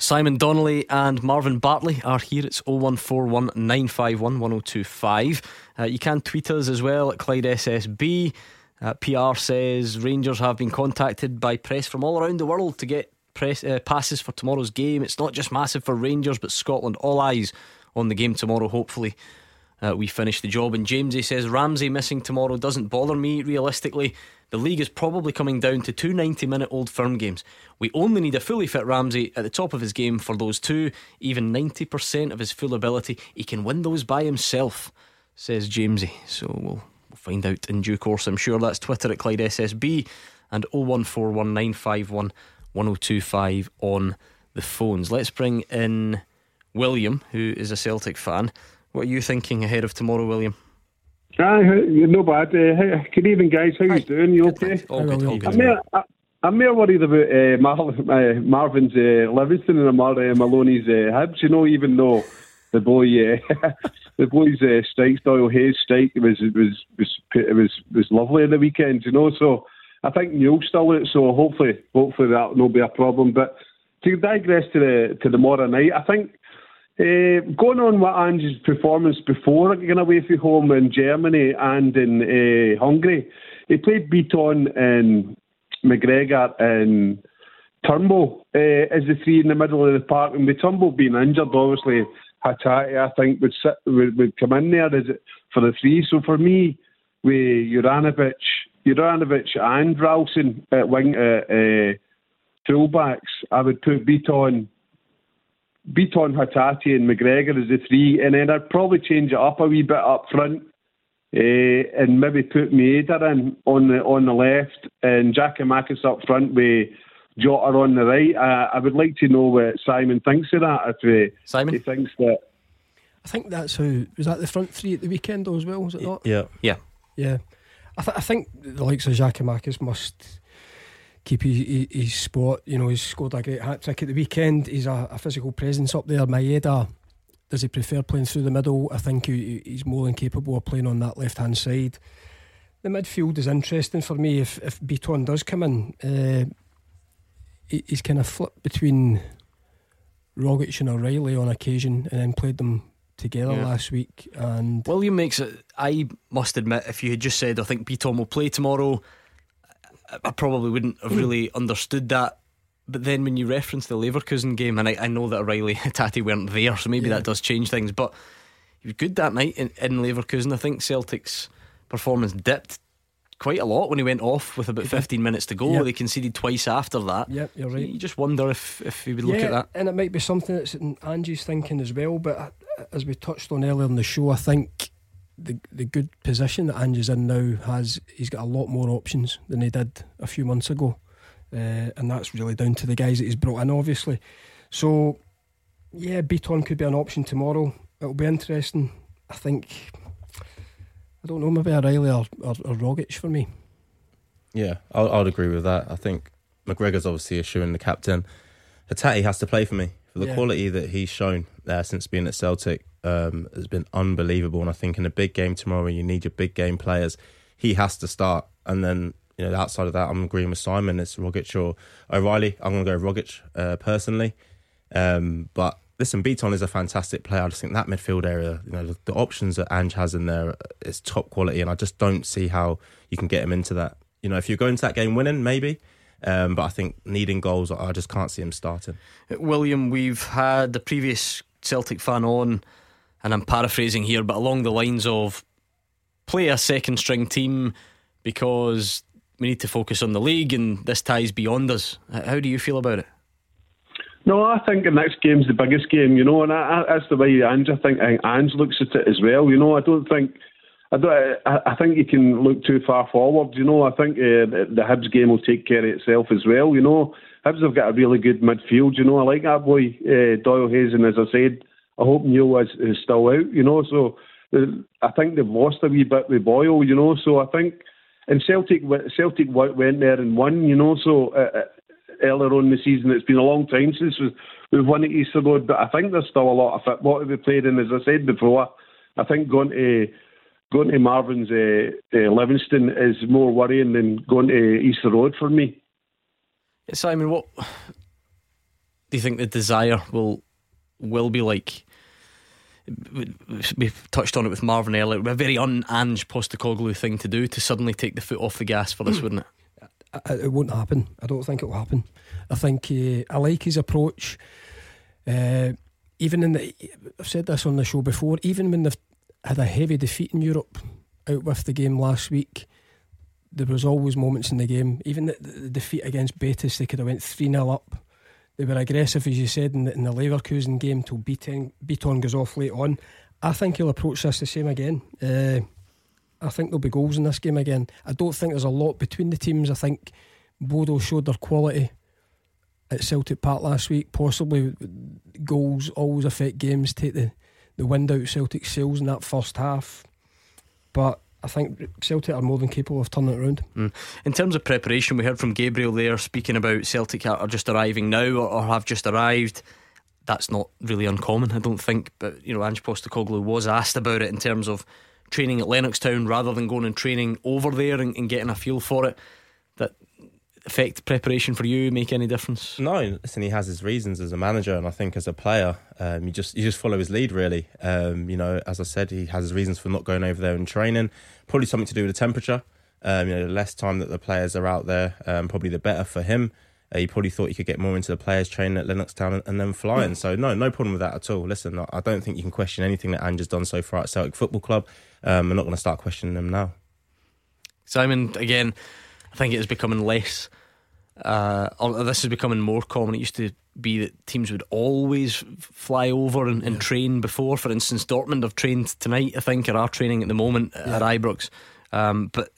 Simon Donnelly and Marvin Bartley are here. It's 0141 951 1025. Uh, you can tweet us as well at Clyde SSB. Uh, PR says Rangers have been contacted by press from all around the world to get press uh, passes for tomorrow's game. It's not just massive for Rangers, but Scotland. All eyes on the game tomorrow, hopefully uh, we finish the job. And Jamesy says Ramsey missing tomorrow doesn't bother me realistically. The league is probably coming down to two 90 minute old firm games. We only need a fully fit Ramsey at the top of his game for those two. Even 90% of his full ability, he can win those by himself, says Jamesy. So we'll, we'll find out in due course. I'm sure that's Twitter at Clyde SSB and 01419511025 on the phones. Let's bring in William, who is a Celtic fan. What are you thinking ahead of tomorrow, William? Ah, no bad. Uh, good evening, guys. How Hi. you doing? You okay? All good, all good. I'm, more, I'm more worried about uh, Mar- uh, Marvin's uh, Livingston and Mar- uh, Maloney's uh, Hibs. You know, even though the boy, uh, <laughs> the boy's uh, strike style, Hayes strike was was was it was was lovely in the weekend. You know, so I think Neil's still it. So hopefully, hopefully that will not be a problem. But to digress to the to the tomorrow night, I think uh, going on with Ange's performance before getting away from home in Germany and in uh, Hungary, he played Bitton and McGregor and Turnbull uh, as the three in the middle of the park. And with Turnbull being injured, obviously, Hatate, I think, would sit would, would come in there for the three. So for me, with Juranovic, Juranovic and Ralston at wing uh, fullbacks, I would put Bitton Bitton, Hatate, and McGregor as the three, and then I'd probably change it up a wee bit up front, uh, and maybe put Maeda in on the on the left, and Giakoumakis up front with Jota on the right. Uh, I would like to know what Simon thinks of that. If uh, Simon, he thinks that. I think that's how was that the front three at the weekend though as well. Was it not? Yeah, yeah, yeah. I, th- I think the likes of Giakoumakis must keep his, his spot. You know, he's scored a great hat trick at the weekend. He's a, a physical presence up there. Maeda, does he prefer playing through the middle? I think he, he's more than capable of playing on that left hand side. The midfield is interesting for me. If if Bitton does come in, uh, he's kind of flipped between Rogic and O'Riley on occasion, and then played them together yeah. last week. And William makes it. I must admit, if you had just said, "I think Bitton will play tomorrow," I probably wouldn't have really understood that. But then when you reference the Leverkusen game, and I, I know that O'Riley and Tati weren't there, so maybe yeah. that does change things. But he was good that night in, in Leverkusen. I think Celtic's performance dipped quite a lot when he went off with about 15 minutes to go. Yep. They conceded twice after that. Yep, you're right. So you just wonder if, if he would yeah, look at that. And it might be something that's in Ange's thinking as well. But uh, as we touched on earlier in the show, I think the the good position that Ange is in now has he's got a lot more options than he did a few months ago. Uh, and that's really down to the guys that he's brought in, obviously. So, yeah, Bitton could be an option tomorrow. It'll be interesting. I think I don't know, maybe O'Riley or, or, or Rogic for me. Yeah, I would agree with that. I think McGregor's obviously issuing the captain. Hatate has to play for me for the yeah. quality that he's shown there since being at Celtic um, has been unbelievable. And I think in a big game tomorrow, you need your big game players. He has to start, and then you know outside of that, I'm agreeing with Simon. It's Rogic or O'Riley. I'm going to go Rogic uh, personally, um, but listen, Bitton is a fantastic player. I just think that midfield area, you know, the, the, options that Ange has in there is top quality, and I just don't see how you can get him into that. You know, if you're going to that game winning, maybe. Um, but I think needing goals, I just can't see him starting. William, we've had the previous Celtic fan on, and I'm paraphrasing here, but along the lines of play a second string team because we need to focus on the league and this ties beyond us. How do you feel about it? No, I think the next game's the biggest game, you know, and I, I, that's the way Ange. I think, Ange looks at it as well. You know, I don't think. I, don't, I, I think you can look too far forward. You know, I think uh, the, the Hibs game will take care of itself as well. You know, Hibs have got a really good midfield. You know, I like that boy uh, Doyle Hayes, and as I said, I hope Neil is, is still out. You know, so uh, I think they've lost a wee bit with Boyle. You know, so I think and Celtic Celtic went there and won. You know, so uh, uh earlier on in the season. It's been a long time since we've won at Easter Road, but I think there's still a lot of football to be played. And as I said before, I think going to going to Marvin's uh, uh, Livingston is more worrying than going to Easter Road for me. Simon, what do you think the desire will will be like? We've touched on it with Marvin earlier. A very un-Ange Postecoglou thing to do to suddenly take the foot off the gas for this, wouldn't it? it won't happen. I don't think it will happen. I think uh, I like his approach. Uh, even in the, I've said this on the show before. Even when they've had a heavy defeat in Europe, out with the game last week, there was always moments in the game. Even the, the defeat against Betis, they could have went three 0 up. They were aggressive, as you said, in the, in the Leverkusen game till Bitton, Bitton goes off late on. I think he'll approach this the same again. Uh, I think there'll be goals in this game again. I don't think there's a lot between the teams. I think Bodo showed their quality at Celtic Park last week. Possibly goals always affect games, take the, the wind out Celtic sails in that first half. But I think Celtic are more than capable of turning it around. Mm. In terms of preparation, we heard from Gabriel there speaking about Celtic are just arriving now or, have just arrived. That's not really uncommon, I don't think. But you know, Ange Postecoglou was asked about it in terms of training at Lennoxtown rather than going and training over there and, and getting a feel for it affect preparation for you make any difference no listen he has his reasons as a manager and I think as a player um, you just you just follow his lead really um, you know as I said he has his reasons for not going over there and training probably something to do with the temperature um, you know the less time that the players are out there um, probably the better for him uh, he probably thought he could get more into the players training at Lennoxtown and, and then flying. So no, no problem with that at all. Listen, I don't think you can question anything that Ange has done so far at Celtic Football Club. Um, I'm not going to start questioning them now. Simon, again, I think it is becoming less. Uh, this is becoming more common. It used to be that teams would always fly over and, and yeah. train before. For instance, Dortmund have trained tonight, I think, or are training at the moment yeah. at Ibrox. Um, but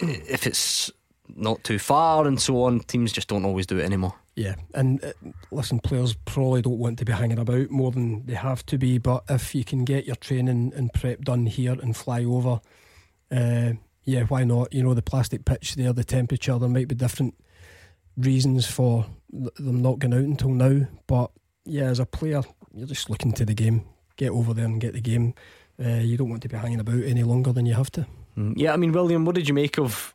if it's not too far and so on, teams just don't always do it anymore. Yeah, and uh, listen, players probably don't want to be hanging about more than they have to be. But if you can get your training and prep done here and fly over, uh, yeah, why not? You know, the plastic pitch there, the temperature, there might be different reasons for them not going out until now. But yeah, as a player, you're just looking to the game, get over there and get the game. Uh, you don't want to be hanging about any longer than you have to. Mm. Yeah, I mean, William, what did you make of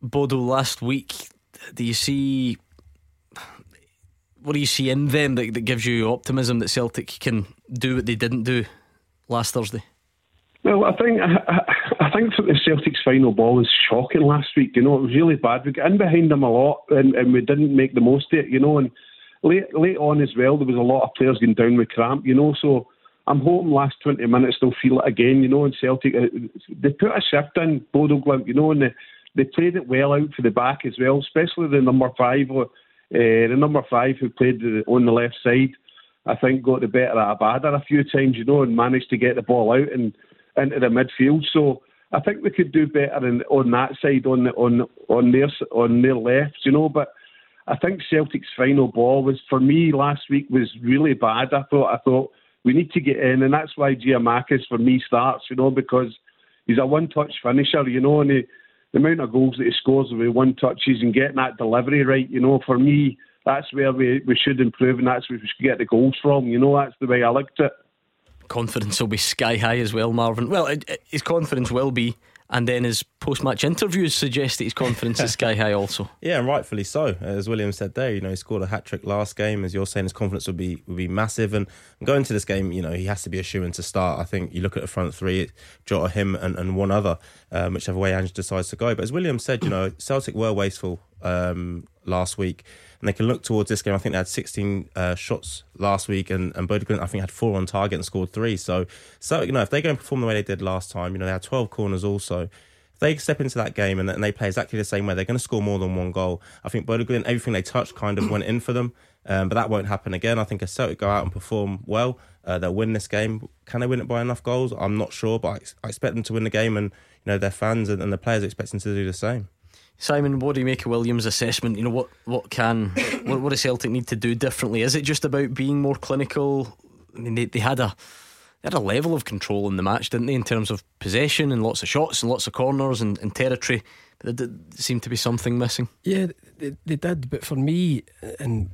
Bodo last week? Do you see what do you see in them that, that gives you optimism that Celtic can do what they didn't do last Thursday? Well, I think I, I think the Celtic's final ball was shocking last week. You know, it was really bad. We got in behind them a lot, and, and we didn't make the most of it. You know, and late late on as well, there was a lot of players going down with cramp. You know, so I'm hoping last 20 minutes they'll feel it again. You know, and Celtic uh, they put a shift in Bodo Glimt. You know, and they they played it well out for the back as well, especially the number five. Uh, the number five who played on the left side, I think got the better of Abada a few times, you know, and managed to get the ball out and into the midfield. So I think we could do better in, on that side, on the, on on their on their left, you know. But I think Celtic's final ball was for me last week was really bad. I thought I thought we need to get in, and that's why Giakoumakis for me starts, you know, because he's a one-touch finisher, you know, and he, the amount of goals that he scores with one touches and getting that delivery right, you know, for me that's where we we should improve, and that's where we should get the goals from. You know, that's the way I looked at. it confidence will be sky high as well, Marvin. Well, his confidence will be, and then his post match interviews suggest that his confidence is sky high also. <laughs> Yeah, and rightfully so. As William said there, you know, he scored a hat trick last game. As you're saying, his confidence would be would be massive. And going to this game, you know, he has to be a shoe in to start. I think you look at the front three, Jota, him, and, and one other, um, whichever way Ange decides to go. But as William said, you know, Celtic were wasteful um, last week and they can look towards this game. I think they had 16 uh, shots last week, and and Bodø I think had four on target and scored three. So so you know if they go and perform the way they did last time, you know they had 12 corners also. If they step into that game and, they play exactly the same way, they're going to score more than one goal. I think Bodø everything they touched kind of went in for them, um, but that won't happen again. I think if Celtic go out and perform well, uh, they'll win this game. Can they win it by enough goals? I'm not sure, but I, I expect them to win the game, and you know their fans and, and the players expect them to do the same. Simon, what do you make of Williams' assessment? You know, what what can what, what does Celtic need to do differently? Is it just about being more clinical? I mean, they, they had a they had a level of control in the match, didn't they, in terms of possession and lots of shots and lots of corners and, and territory. But there did seem to be something missing. Yeah, they, they did. But for me, in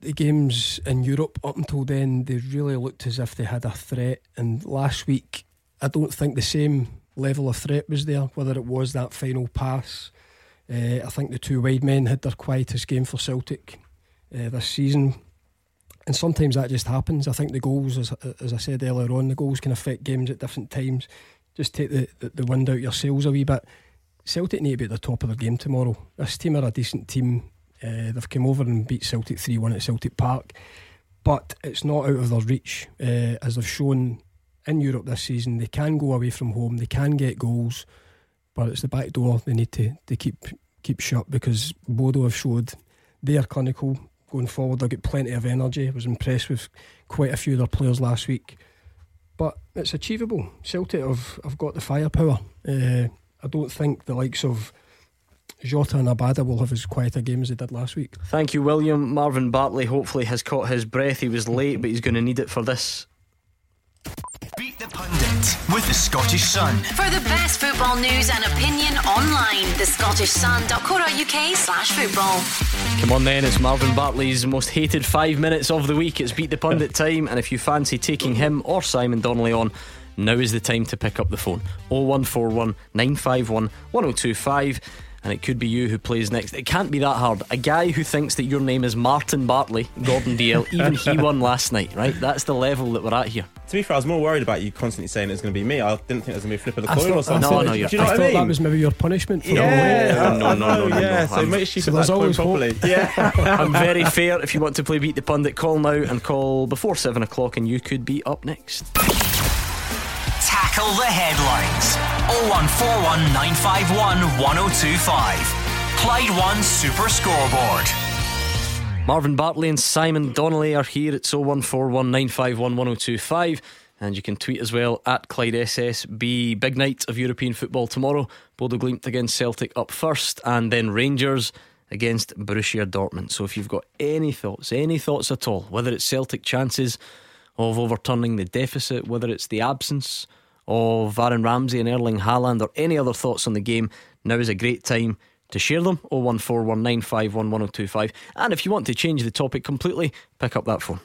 the games in Europe up until then, they really looked as if they had a threat. And last week, I don't think the same level of threat was there, whether it was that final pass. Uh, I think the two wide men had their quietest game for Celtic uh, this season. And sometimes that just happens. I think the goals, as, as I said earlier on, the goals can affect games at different times. Just take the, the, the wind out your sails a wee bit. Celtic need to be at the top of their game tomorrow. This team are a decent team. Uh, they've come over and beat Celtic 3 1 at Celtic Park. But it's not out of their reach, as they've shown in Europe this season. They can go away from home, they can get goals, but it's the back door they need to, to keep keep shut because Bodo have showed they are clinical going forward. They've got plenty of energy. I was impressed with quite a few of their players last week. But it's achievable. Celtic have, have got the firepower. Uh, I don't think the likes of Jota and Abada will have as quiet a game as they did last week. Thank you, William. Marvin Bartley hopefully has caught his breath. He was late, but he's going to need it for this Beat the Pundit with the Scottish Sun. For the best football news and opinion online, the Scottish thescottishsun.co.uk slash football. Come on then, it's Marvin Bartley's most hated five minutes of the week. It's Beat the Pundit time, and if you fancy taking him or Simon Donnelly on, now is the time to pick up the phone. 0141 951 1025 and it could be you who plays next. It can't be that hard. A guy who thinks that your name is Martin Bartley, Gordon Dalziel, even he won <laughs> last night, right? That's the level that we're at here. To be fair, I was more worried about you constantly saying it's going to be me. I didn't think it was going to be a flip of the coin or something. No, no, you're, Do you know I what I mean? that was maybe your punishment. For yeah, <laughs> no, no, no, no, yeah. So make sure you so that coin properly. Yeah, <laughs> I'm very fair. If you want to play Beat the Pundit, call now and call before seven o'clock, and you could be up next. Tackle the headlines. 0141 951 1025. Clyde One Super Scoreboard. Marvin Bartley and Simon Donnelly are here at 01419511025. And you can tweet as well at Clyde SSB. Big night of European football tomorrow. Bodo Glimt against Celtic up first, and then Rangers against Borussia Dortmund. So if you've got any thoughts, any thoughts at all, whether it's Celtic chances of overturning the deficit, whether it's the absence of Aaron Ramsey and Erling Haaland, or any other thoughts on the game, now is a great time to share them. 01419511025 and if you want to change the topic completely pick up that phone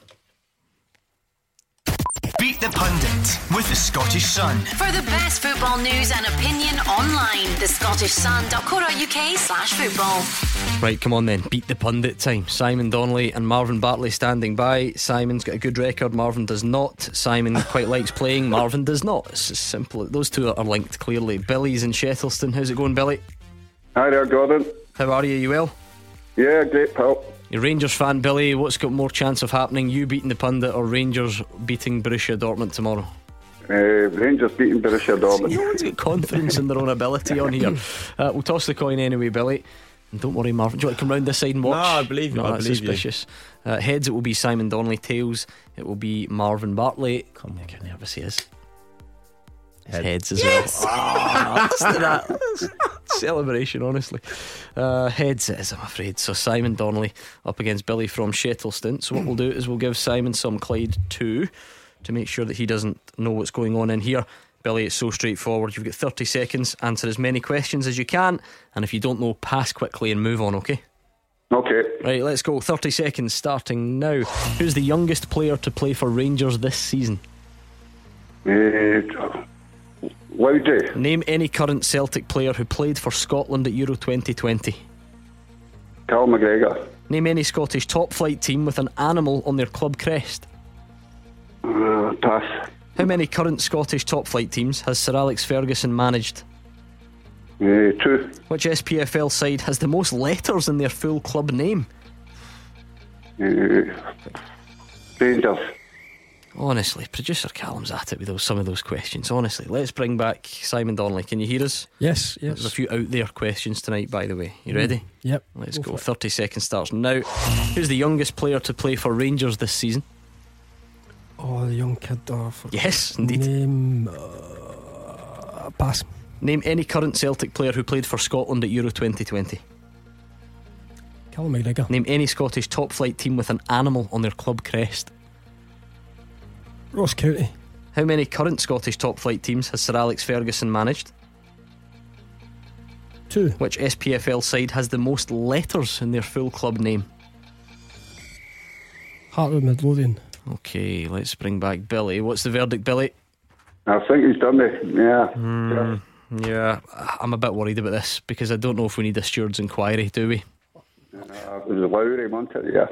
Beat the Pundit with the Scottish Sun. For the best football news and opinion online, thescottishsun.co.uk slash football. Right, come on then. Beat the pundit time. Simon Donnelly and Marvin Bartley standing by. Simon's got a good record. Marvin does not. Simon quite likes playing. Marvin does not. It's as simple. Those two are linked clearly. Billy's in Shettleston. How's it going, Billy? Hi there, Gordon. How are you? You well? Yeah, great, pal. You're Rangers fan, Billy. What's got more chance of happening? You beating the pundit or Rangers beating Borussia Dortmund tomorrow? Uh, Rangers beating Borussia <laughs> Dortmund. No one's got confidence in their own ability on here. <laughs> Uh, we'll toss the coin anyway, Billy. And don't worry, Marvin. Do you want to come round this side and watch? No, I believe you, No, I that's believe you. suspicious. Uh, heads, it will be Simon Donnelly. Tails, it will be Marvin Bartley. Come on, how nervous he is. His heads as Yes! well. Listen that. <laughs> Celebration, honestly. Uh, heads it is, I'm afraid. So Simon Donnelly up against Billy from Shettleston. So what we'll do is we'll give Simon some Clyde 2 to make sure that he doesn't know what's going on in here. Billy, it's so straightforward. You've got 30 seconds. Answer as many questions as you can. And if you don't know, pass quickly and move on, okay? Okay. Right, let's go. 30 seconds starting now. Who's the youngest player to play for Rangers this season? Uh, Name any current Celtic player who played for Scotland at Euro 2020. Carl McGregor. Name any Scottish top flight team with an animal on their club crest. Uh, pass. How many current Scottish top flight teams has Sir Alex Ferguson managed? Uh, two. Which SPFL side has the most letters in their full club name? Uh, Rangers. Honestly, producer Callum's at it with those, some of those questions. Honestly, let's bring back Simon Donnelly. Can you hear us? Yes, yes. There's a few out there questions tonight, by the way. You ready? Yep. Let's Go go. 30 seconds starts now. Who's the youngest player to play for Rangers this season? Oh, the young kid. Oh, Yes, indeed. Name. Uh, pass. Name any current Celtic player who played for Scotland at Euro 2020. Callum McGregor. Name any Scottish top flight team with an animal on their club crest. Ross County. How many current Scottish top flight teams has Sir Alex Ferguson managed? Two. Which SPFL side has the most letters in their full club name? Heart of Midlothian. Okay, let's bring back Billy. What's the verdict, Billy? I think he's done it. Yeah. Hmm, yeah, I'm a bit worried about this because I don't know if we need a steward's inquiry, do we? Uh, it was Lowry, wasn't it? Yeah.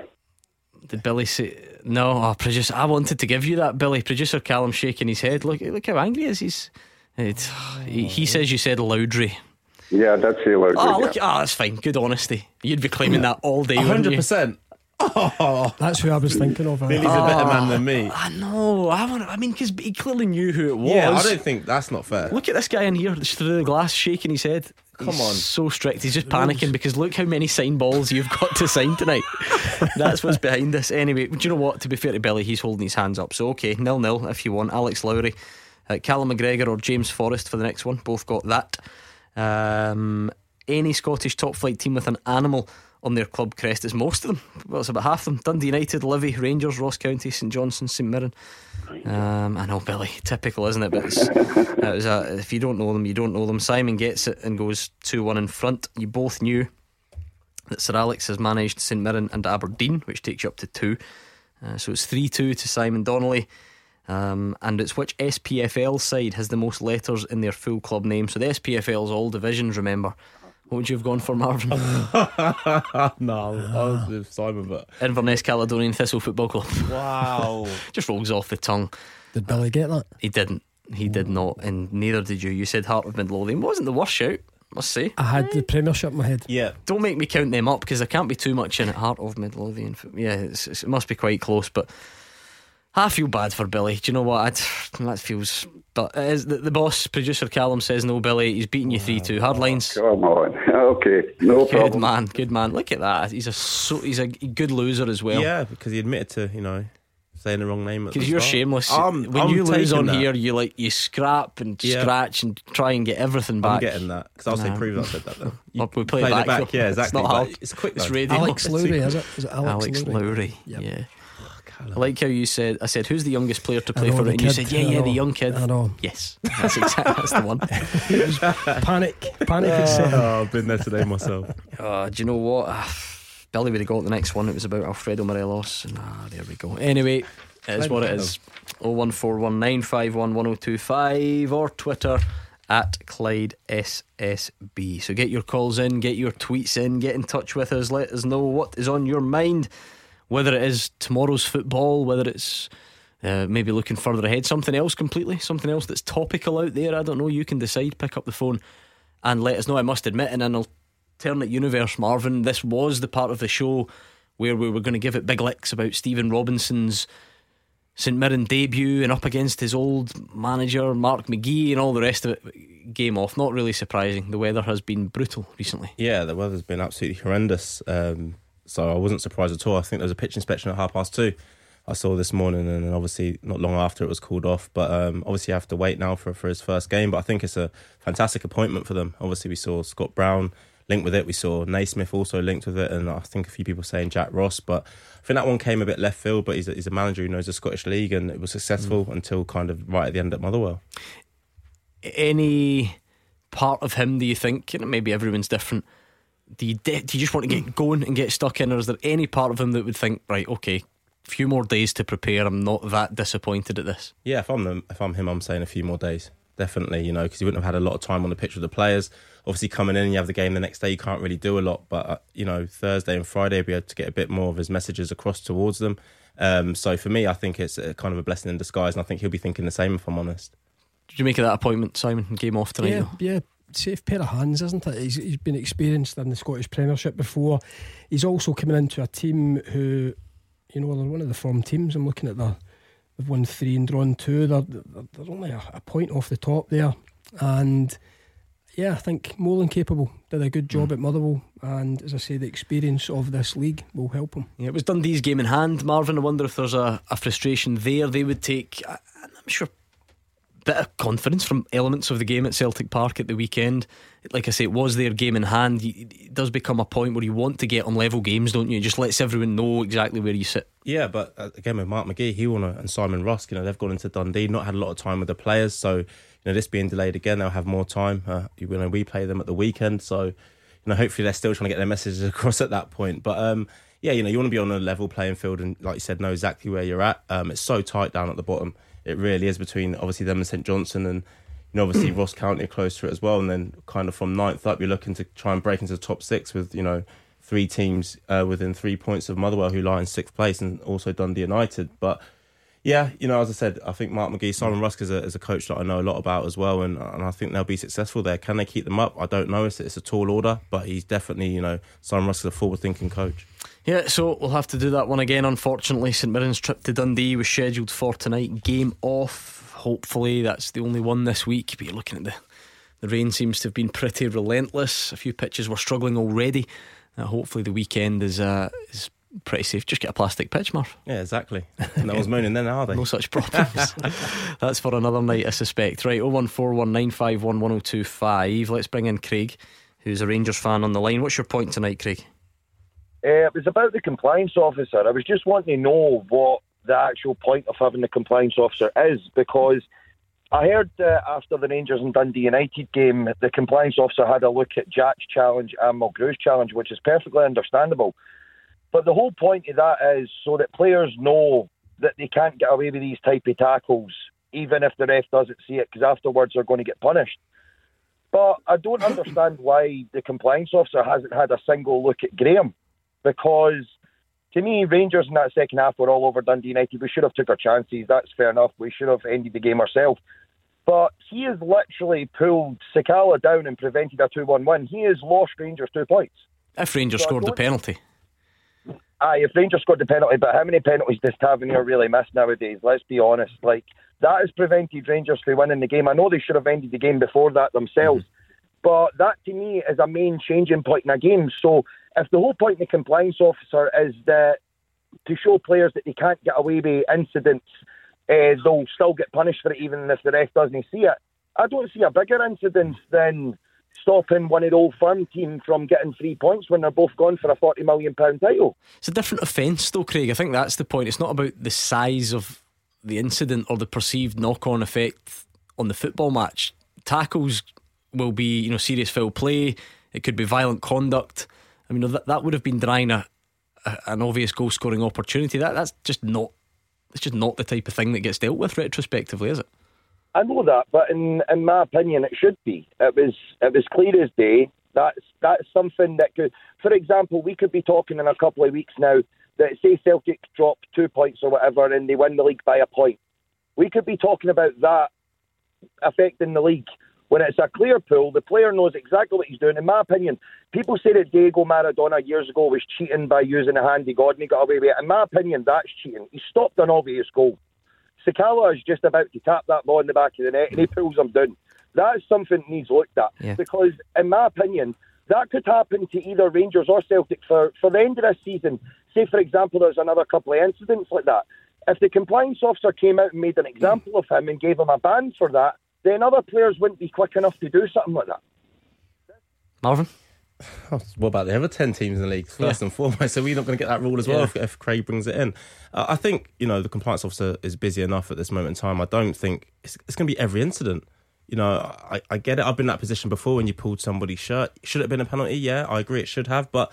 Did Billy say no? Oh, producer, I wanted to give you that, Billy. Producer Callum shaking his head. Look, look how angry he is. He's. It, he, he oh. says you said Loudry. Yeah, that's say Lowry. Oh, yeah. look, oh, that's fine. Good honesty. You'd be claiming that all day. Hundred percent. you? 100%. Oh, That's who I was thinking of. uh, Billy's a better man than me. I know. I want. I mean, because he clearly knew who it was. Yeah, I don't think that's not fair. Look at this guy in here just through the glass, shaking his head. Come He's on. so strict. He's just panicking because look how many sign balls you've got to sign tonight. <laughs> That's what's behind this. Anyway, do you know what? To be fair to Billy, he's holding his hands up. So okay, nil nil if you want. Alex Lowry, uh, Callum McGregor, or James Forrest for the next one. Both got that. Um, any Scottish top flight team with an animal on their club crest is most of them. Well, it's about half of them. Dundee United, Livi, Rangers, Ross County, St Johnstone, St Mirren. Um, I know, Billy. Typical, isn't it? But it's, it was a, if you don't know them, you don't know them. Simon gets it and goes 2 1 in front. You both knew that Sir Alex has managed St Mirren and Aberdeen, which takes you up to 2. Uh, so it's 3 2 to Simon Donnelly. Um, and it's which SPFL side has the most letters in their full club name. So the SPFL is all divisions, remember. What would you have gone for, Marvin? <laughs> no, I was with Simon, but Inverness Caledonian Thistle Football Club. wow. <laughs> Just rolls off the tongue. Did Billy get that? He didn't. He did not, and neither did you. You said Heart of Midlothian wasn't the worst shout, must say. I had the Premiership in my head. Yeah. Don't make me count them up because there can't be too much in it. Heart of Midlothian. Yeah, it's, it's- it must be quite close, but I feel bad for Billy. Do you know what? I'd, that feels. But it is, the, the boss, producer Callum, says no, Billy. He's beating you 3 2. Hard lines. Come on. <laughs> Okay. No Good problem. man, good man. Look at that. He's a so, he's a good loser as well. Yeah, because he admitted to, you know, saying the wrong name. Because you're start. shameless. I'm- when I'm you lose on that. here, you like you scrap and Yeah. scratch and try and get everything I'm back. getting that because I'll say Nah. prove I said that. Then Oh, <laughs> we play played it it back. back, though. yeah, It's not hard. it's quick It's though. radio. Alex Lowry, is it? Is it Alex, Alex Lowry? Lowry. Yep. Yeah. I like how you said. I said, "Who's the youngest player to play know, for it?" And you said, "Yeah, yeah, the young kid." I know. Yes, that's exactly that's the one. <laughs> Panic. Panic had set. Oh, I've been there today myself. Uh, <laughs> do you know what? Ah, Billy would have got the next one. It was about Alfredo Morelos. And ah, there we go. Anyway, It is what it is. 01419511025 or Twitter at Clyde SSB. So get your calls in, get your tweets in, get in touch with us, let us know what is on your mind, whether it is tomorrow's football, whether it's uh, maybe looking further ahead, something else completely, something else that's topical out there. I don't know. You can decide. Pick up the phone and let us know. I must admit, in an alternate universe, Marvin, this was the part of the show where we were going to give it big licks about Stephen Robinson's St Mirren debut and up against his old manager Mark McGee and all the rest of it. Game off. Not really surprising. The weather has been brutal recently. Yeah, the weather's been absolutely horrendous. Um, so I wasn't surprised at all. I think there was a pitch inspection at half past two. I saw this morning, and obviously not long after it was called off. But um, obviously, you have to wait now for for his first game. But I think it's a fantastic appointment for them. Obviously, we saw Scott Brown linked with it. We saw Naismith also linked with it, and I think a few people saying Jack Ross. But I think that one came a bit left field. But he's a, he's a manager who knows the Scottish League, and it was successful mm. until kind of right at the end at Motherwell. Any part of him do you think? You know, maybe everyone's different. Do you, do you just want to get going and get stuck in, or is there any part of him that would think, right, okay, a few more days to prepare. I'm not that disappointed at this. Yeah, if I'm if I'm him, I'm saying a few more days. Definitely, you know, because he wouldn't have had a lot of time on the pitch with the players obviously coming in and you have the game the next day, you can't really do a lot. But uh, you know, Thursday and Friday, be able to get a bit more of his messages across towards them. Um, so for me, I think it's a, kind of a blessing in disguise, and I think he'll be thinking the same. If I'm honest. Did you make of that appointment, Simon? Game off tonight. Yeah, yeah. Safe pair of hands, isn't it? He's, he's been experienced in the Scottish Premiership before. He's also coming into a team who, you know, they're one of the form teams. I'm looking at the, they've won three and drawn two. They're, they're, they're only a, a point off the top there, and yeah, I think more than capable. Did a good job mm. at Motherwell, and as I say, the experience of this league will help him. Yeah, it was Dundee's game in hand, Marvin. I wonder if there's a, a frustration there. They would take, I'm sure, bit of confidence from elements of the game at Celtic Park at the weekend. Like I say, it was their game in hand. It does become a point where you want to get on level games, don't you? It just lets everyone know exactly where you sit. Yeah, but uh, again with Mark McGee, he won and Simon Rusk, you know, they've gone into Dundee, not had a lot of time with the players, so you know, this being delayed again, they'll have more time. Uh, you know, we play them at the weekend, so you know, hopefully they're still trying to get their messages <laughs> across at that point. But um, yeah, you know, you want to be on a level playing field and, like you said, know exactly where you're at. Um, it's so tight down at the bottom. It really is between obviously them and St Johnstone, and you know, obviously Ross County are close to it as well. And then kind of from ninth up, you're looking to try and break into the top six with you know three teams uh, within three points of Motherwell who lie in sixth place, and also Dundee United. But yeah, you know, as I said, I think Mark McGee, Simon Rusk is a, is a coach that I know a lot about as well, and, and I think they'll be successful there. Can they keep them up? I don't know. It's, it's a tall order, but he's definitely, you know, Simon Rusk is a forward thinking coach. Yeah, so we'll have to do that one again. Unfortunately, St Mirren's trip to Dundee was scheduled for tonight. Game off. Hopefully, that's the only one this week. But you're looking at the the rain seems to have been pretty relentless. A few pitches were struggling already. Uh, hopefully, the weekend is uh, is pretty safe. Just get a plastic pitch, Murph. Yeah, exactly. No one's moaning then, are they? <laughs> No such problems. <laughs> That's for another night, I suspect. Right, 01419511025. Let's bring in Craig, who's a Rangers fan on the line. What's your point tonight, Craig? Uh, it was about the compliance officer. I was just wanting to know what the actual point of having the compliance officer is because I heard after the Rangers and Dundee United game, the compliance officer had a look at Jack's challenge and Mulgrew's challenge, which is perfectly understandable. But the whole point of that is so that players know that they can't get away with these type of tackles, even if the ref doesn't see it, because afterwards they're going to get punished. But I don't understand why the compliance officer hasn't had a single look at Graham, because to me, Rangers in that second half were all over Dundee United. We should have took our chances. That's fair enough. We should have ended the game ourselves. But he has literally pulled Sakala down and prevented a 2 1 win. He has lost Rangers two points. If Rangers so scored the penalty. Aye, if Rangers scored the penalty, but how many penalties does Tavernier really miss nowadays? Let's be honest. Like that has prevented Rangers from winning the game. I know they should have ended the game before that themselves, mm-hmm. but that to me is a main changing point in a game. So if the whole point of the compliance officer is that to show players that they can't get away with incidents, uh, they'll still get punished for it even if the ref doesn't see it. I don't see a bigger incident than stopping one of the old firm team from getting three points when they're both gone for a forty million pound title. It's a different offence, though, Craig. I think that's the point. It's not about the size of the incident or the perceived knock-on effect on the football match. Tackles will be, you know, serious foul play. It could be violent conduct. I mean, that, that would have been denying a, a an obvious goal-scoring opportunity. That that's just not it's just not the type of thing that gets dealt with retrospectively, is it? I know that, but in in my opinion, it should be. It was it was clear as day. That's that's something that could, for example, we could be talking in a couple of weeks now that say Celtic drop two points or whatever and they win the league by a point. We could be talking about that affecting the league. When it's a clear pool, the player knows exactly what he's doing. In my opinion, people say that Diego Maradona years ago was cheating by using a handy god and he got away with it. In my opinion, that's cheating. He stopped an obvious goal. Sakala is just about to tap that ball in the back of the net and he pulls him down. That's something that needs looked at Yeah. because, in my opinion, that could happen to either Rangers or Celtic for, for the end of this season. Say, for example, there's another couple of incidents like that. If the compliance officer came out and made an example of him and gave him a ban for that, then other players wouldn't be quick enough to do something like that. Marvin? Oh, what about the other 10 teams in the league, first and foremost? So we're not going to get that rule as well Yeah. if, if Craig brings it in. Uh, I think, you know, the compliance officer is busy enough at this moment in time. I don't think it's, it's going to be every incident. You know, I, I get it. I've been in that position before when you pulled somebody's shirt. Should it have been a penalty? Yeah, I agree it should have. But,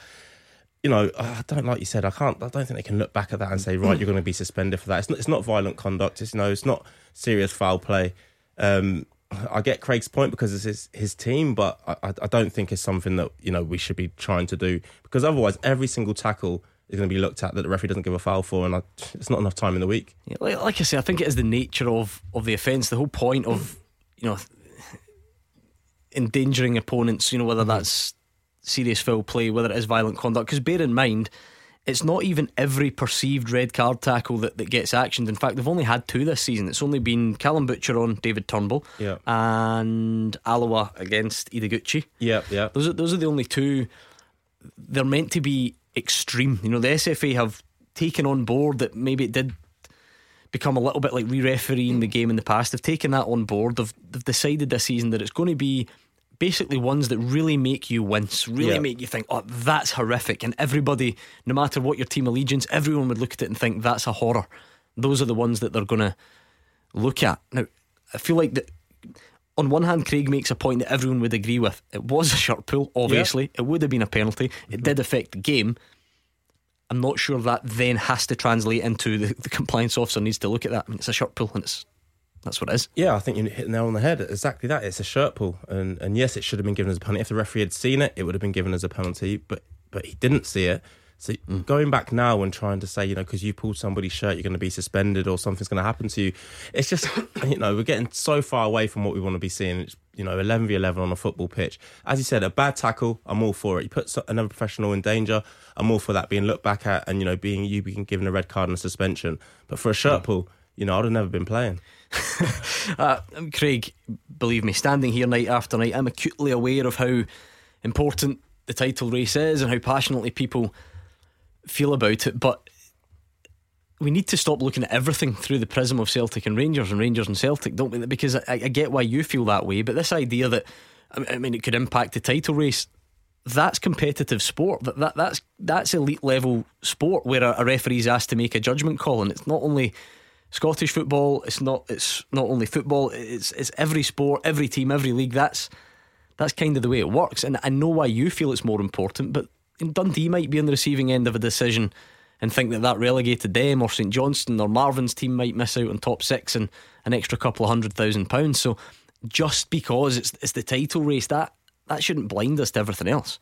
you know, I don't like you said. I can't. I don't think they can look back at that and say, right, you're going to be suspended for that. It's not. It's not violent conduct. It's you know, it's not serious foul play. Um, I get Craig's point because it's his, his team, but I, I don't think it's something that you know we should be trying to do because otherwise every single tackle is going to be looked at that the referee doesn't give a foul for, and I, it's not enough time in the week. Yeah, like, like I say, I think it is the nature of, of the offence. The whole point of, you know, endangering opponents, you know, whether that's serious foul play, whether it is violent conduct. Because bear in mind, it's not even every perceived red card tackle that, that gets actioned. In fact, they've only had two this season. It's only been Callum Butcher on David Turnbull Yeah. and Alawa against Ideguchi. Yeah, yeah. Those are, those are the only two. They're meant to be extreme. You know, the SFA have taken on board that maybe it did become a little bit like re-refereeing the game in the past. They've taken that on board. They've, they've decided this season that it's going to be basically ones that really make you wince, really Yeah. make you think, oh, that's horrific. And everybody, no matter what your team allegiance, everyone would look at it and think that's a horror. Those are the ones that they're going to look at. Now, I feel like that. On one hand, Craig makes a point that everyone would agree with. It was a shirt pull, obviously. It would have been a penalty. It mm-hmm. did affect the game. I'm not sure that then has to translate into the, the compliance officer needs to look at that. I mean, it's a shirt pull and it's that's what it is. Yeah, I think you hit the nail on the head. Exactly that. It's a shirt pull, and and yes, it should have been given as a penalty. If the referee had seen it, it would have been given as a penalty. But but he didn't see it. So mm. going back now and trying to say, you know, because you pulled somebody's shirt, you're going to be suspended or something's going to happen to you. It's just, <laughs> you know, we're getting so far away from what we want to be seeing. It's, you know, 11 v 11 on a football pitch. As you said, a bad tackle, I'm all for it. You put another professional in danger, I'm all for that being looked back at and, you know, being you being given a red card and a suspension. But for a shirt mm. pull, you know, I'd have never been playing. <laughs> Uh, Craig, believe me, standing here night after night, I'm acutely aware of how important the title race is and how passionately people feel about it. But we need to stop looking at everything through the prism of Celtic and Rangers and Rangers and Celtic, don't we? Because I, I get why you feel that way, but this idea that I mean it could impact the title race. That's competitive sport. That, that that's that's elite level sport where a, a referee's asked to make a judgment call, and it's not only Scottish football. It's not. It's not only football. It's it's every sport, every team, every league. That's that's kind of the way it works. And I know why you feel it's more important, but Dundee might be on the receiving end of a decision and think that that relegated them, or St Johnstone or Marvin's team might miss out on top six and an extra couple of hundred thousand pounds. So just because it's it's the title race, that that shouldn't blind us to everything else.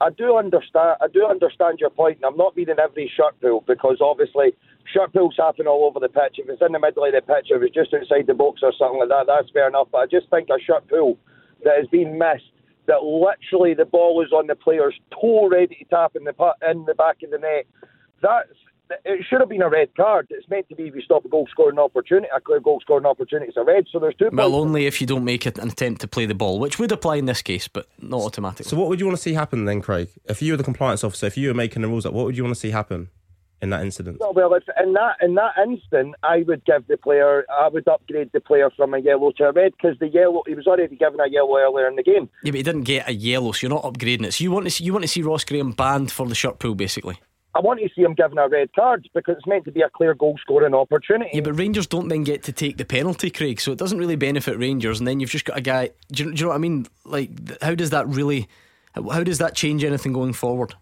I do understand. I do understand your point, and I'm not being in every shirt pull because obviously shirt pulls happen all over the pitch. If it's in the middle of the pitch, if it's just outside the box or something like that, that's fair enough. But I just think a shirt pull that has been missed, that literally the ball is on the player's toe, ready to tap in the in the back of the net. That's it should have been a red card. It's meant to be if you stop a goal scoring opportunity, a clear goal scoring opportunity. It's a red. So there's two. Well, points. only if you don't make an attempt to play the ball, which would apply in this case, but not automatically. So, what would you want to see happen then, Craig? If you were the compliance officer, if you were making the rules up, what would you want to see happen in that incident? Well, well, if in that in that instant, I would give the player, I would upgrade the player from a yellow to a red because the yellow he was already given a yellow earlier in the game. Yeah, but he didn't get a yellow, so you're not upgrading it. So you want to see, you want to see Ross Graham banned for the shirt pull, basically. I want to see him given a red card because it's meant to be a clear goal scoring opportunity. Yeah, but Rangers don't then get to take the penalty, Craig. So it doesn't really benefit Rangers, and then you've just got a guy. Do you, do you know what I mean? Like, how does that really? How how does that change anything going forward?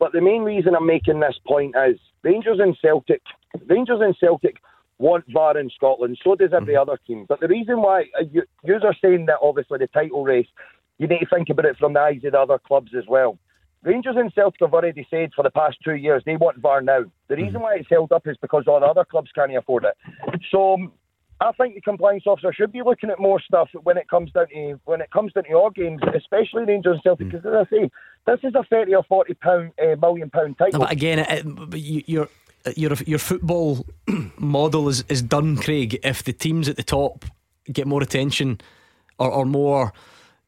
But the main reason I'm making this point is Rangers and Celtic. Rangers and Celtic want VAR in Scotland. So does every other team. But the reason why uh, you, you are saying that obviously the title race, you need to think about it from the eyes of the other clubs as well. Rangers and Celtic have already said for the past two years they want VAR now. The reason why it's held up is because all the other clubs can't afford it. So I think the compliance officer should be looking at more stuff when it comes down to when it comes down to our games, especially Rangers and Celtic. Because as I say, this is a thirty or forty pound uh, million pound title. But again, it, you- your your your football <clears throat> model is, is done, Craig. If the teams at the top get more attention or, or more.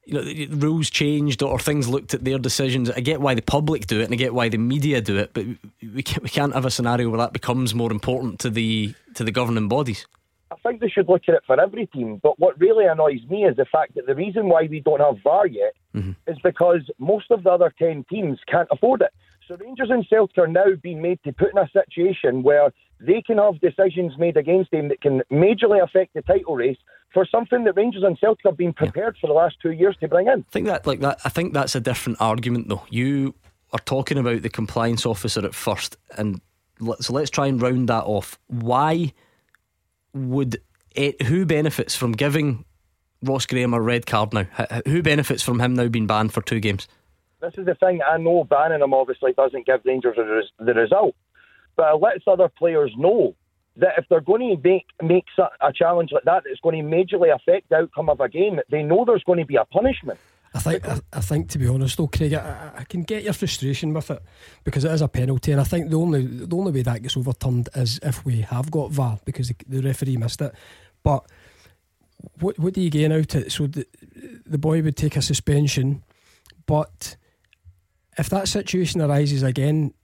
You know, the rules changed or things looked at their decisions. I get why the public do it, and I get why the media do it. But we can't, we can't have a scenario where that becomes more important to the to the governing bodies. I think they should look at it for every team. But what really annoys me is the fact that the reason why we don't have VAR yet mm-hmm. is because most of the other 10 teams can't afford it. So Rangers and Celtic are now being made to put in a situation where they can have decisions made against them that can majorly affect the title race for something that Rangers and Celtic have been prepared for the last two years to bring in. I think that like that. I think that's a different argument, though. You are talking about the compliance officer at first, and so let's try and round that off. Why would it, who benefits from giving Ross Graham a red card now? Who benefits from him now being banned for two games? This is the thing. I know banning him obviously doesn't give Rangers res- the result, but it lets other players know that if they're going to make make a challenge like that it's going to majorly affect the outcome of a game, they know there's going to be a punishment. I think I, I think to be honest though, Craig, I, I- can get your frustration with it because it is a penalty, and I think the only the only way that gets overturned is if we have got VAR because the, the referee missed it. But what what do you gain out of it? So the the boy would take a suspension, but if that situation arises again.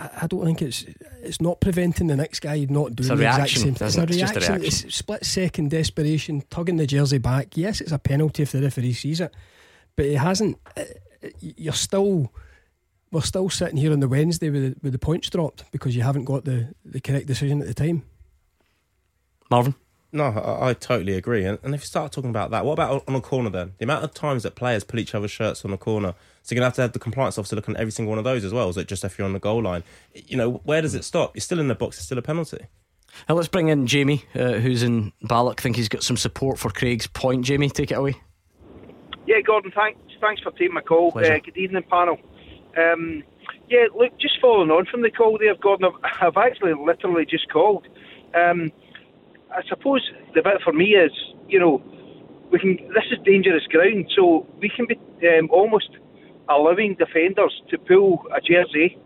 I don't think it's it's not preventing the next guy not doing a the exact same thing. It's a it? It's just a reaction. reaction. It's split second desperation, tugging the jersey back. Yes, it's a penalty if the referee sees it, but it hasn't. uh, You're still, we're still sitting here on the Wednesday with the, with the points dropped because you haven't got the, the correct decision at the time. Marvin? No, I, I totally agree. And, and if you start talking about that, what about on a corner then? The amount of times that players pull each other's shirts on the corner. So you're going to have to have the compliance officer looking at every single one of those as well. Is it just if you're on the goal line? You know, where does it stop? You're still in the box, it's still a penalty. Now let's bring in Jamie, uh, who's in Balloch. I think he's got some support for Craig's point. Jamie, take it away. Yeah, Gordon, thanks thanks for taking my call. Uh, good evening, panel. Um, yeah, look, just following on from the call there, Gordon, I've, <laughs> I've actually literally just called. Um, I suppose the bit for me is, you know, we can. This is dangerous ground, so we can be um, almost allowing defenders to pull a jersey,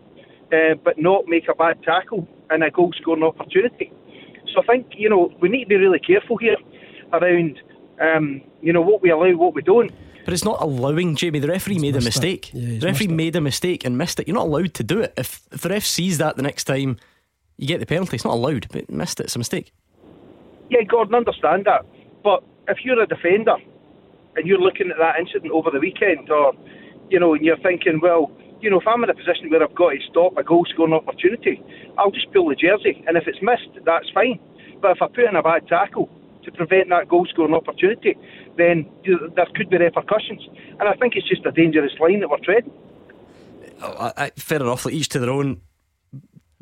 uh, but not make a bad tackle and a goal scoring opportunity. So I think you know we need to be really careful here around, um, you know, what we allow, what we don't. But it's not allowing Jamie. The referee made a mistake. Yeah, the referee made a mistake and missed it. You're not allowed to do it. If, if the ref sees that the next time, you get the penalty. It's not allowed, but missed it. It's a mistake. Yeah, Gordon, understand that. But if you're a defender and you're looking at that incident over the weekend, or you know, and you're thinking, well, you know, if I'm in a position where I've got to stop a goal scoring opportunity, I'll just pull the jersey, and if it's missed, that's fine. But if I put in a bad tackle to prevent that goal scoring opportunity, then you- there could be repercussions. And I think it's just a dangerous line that we're treading. I, I, fair enough. Like each to their own.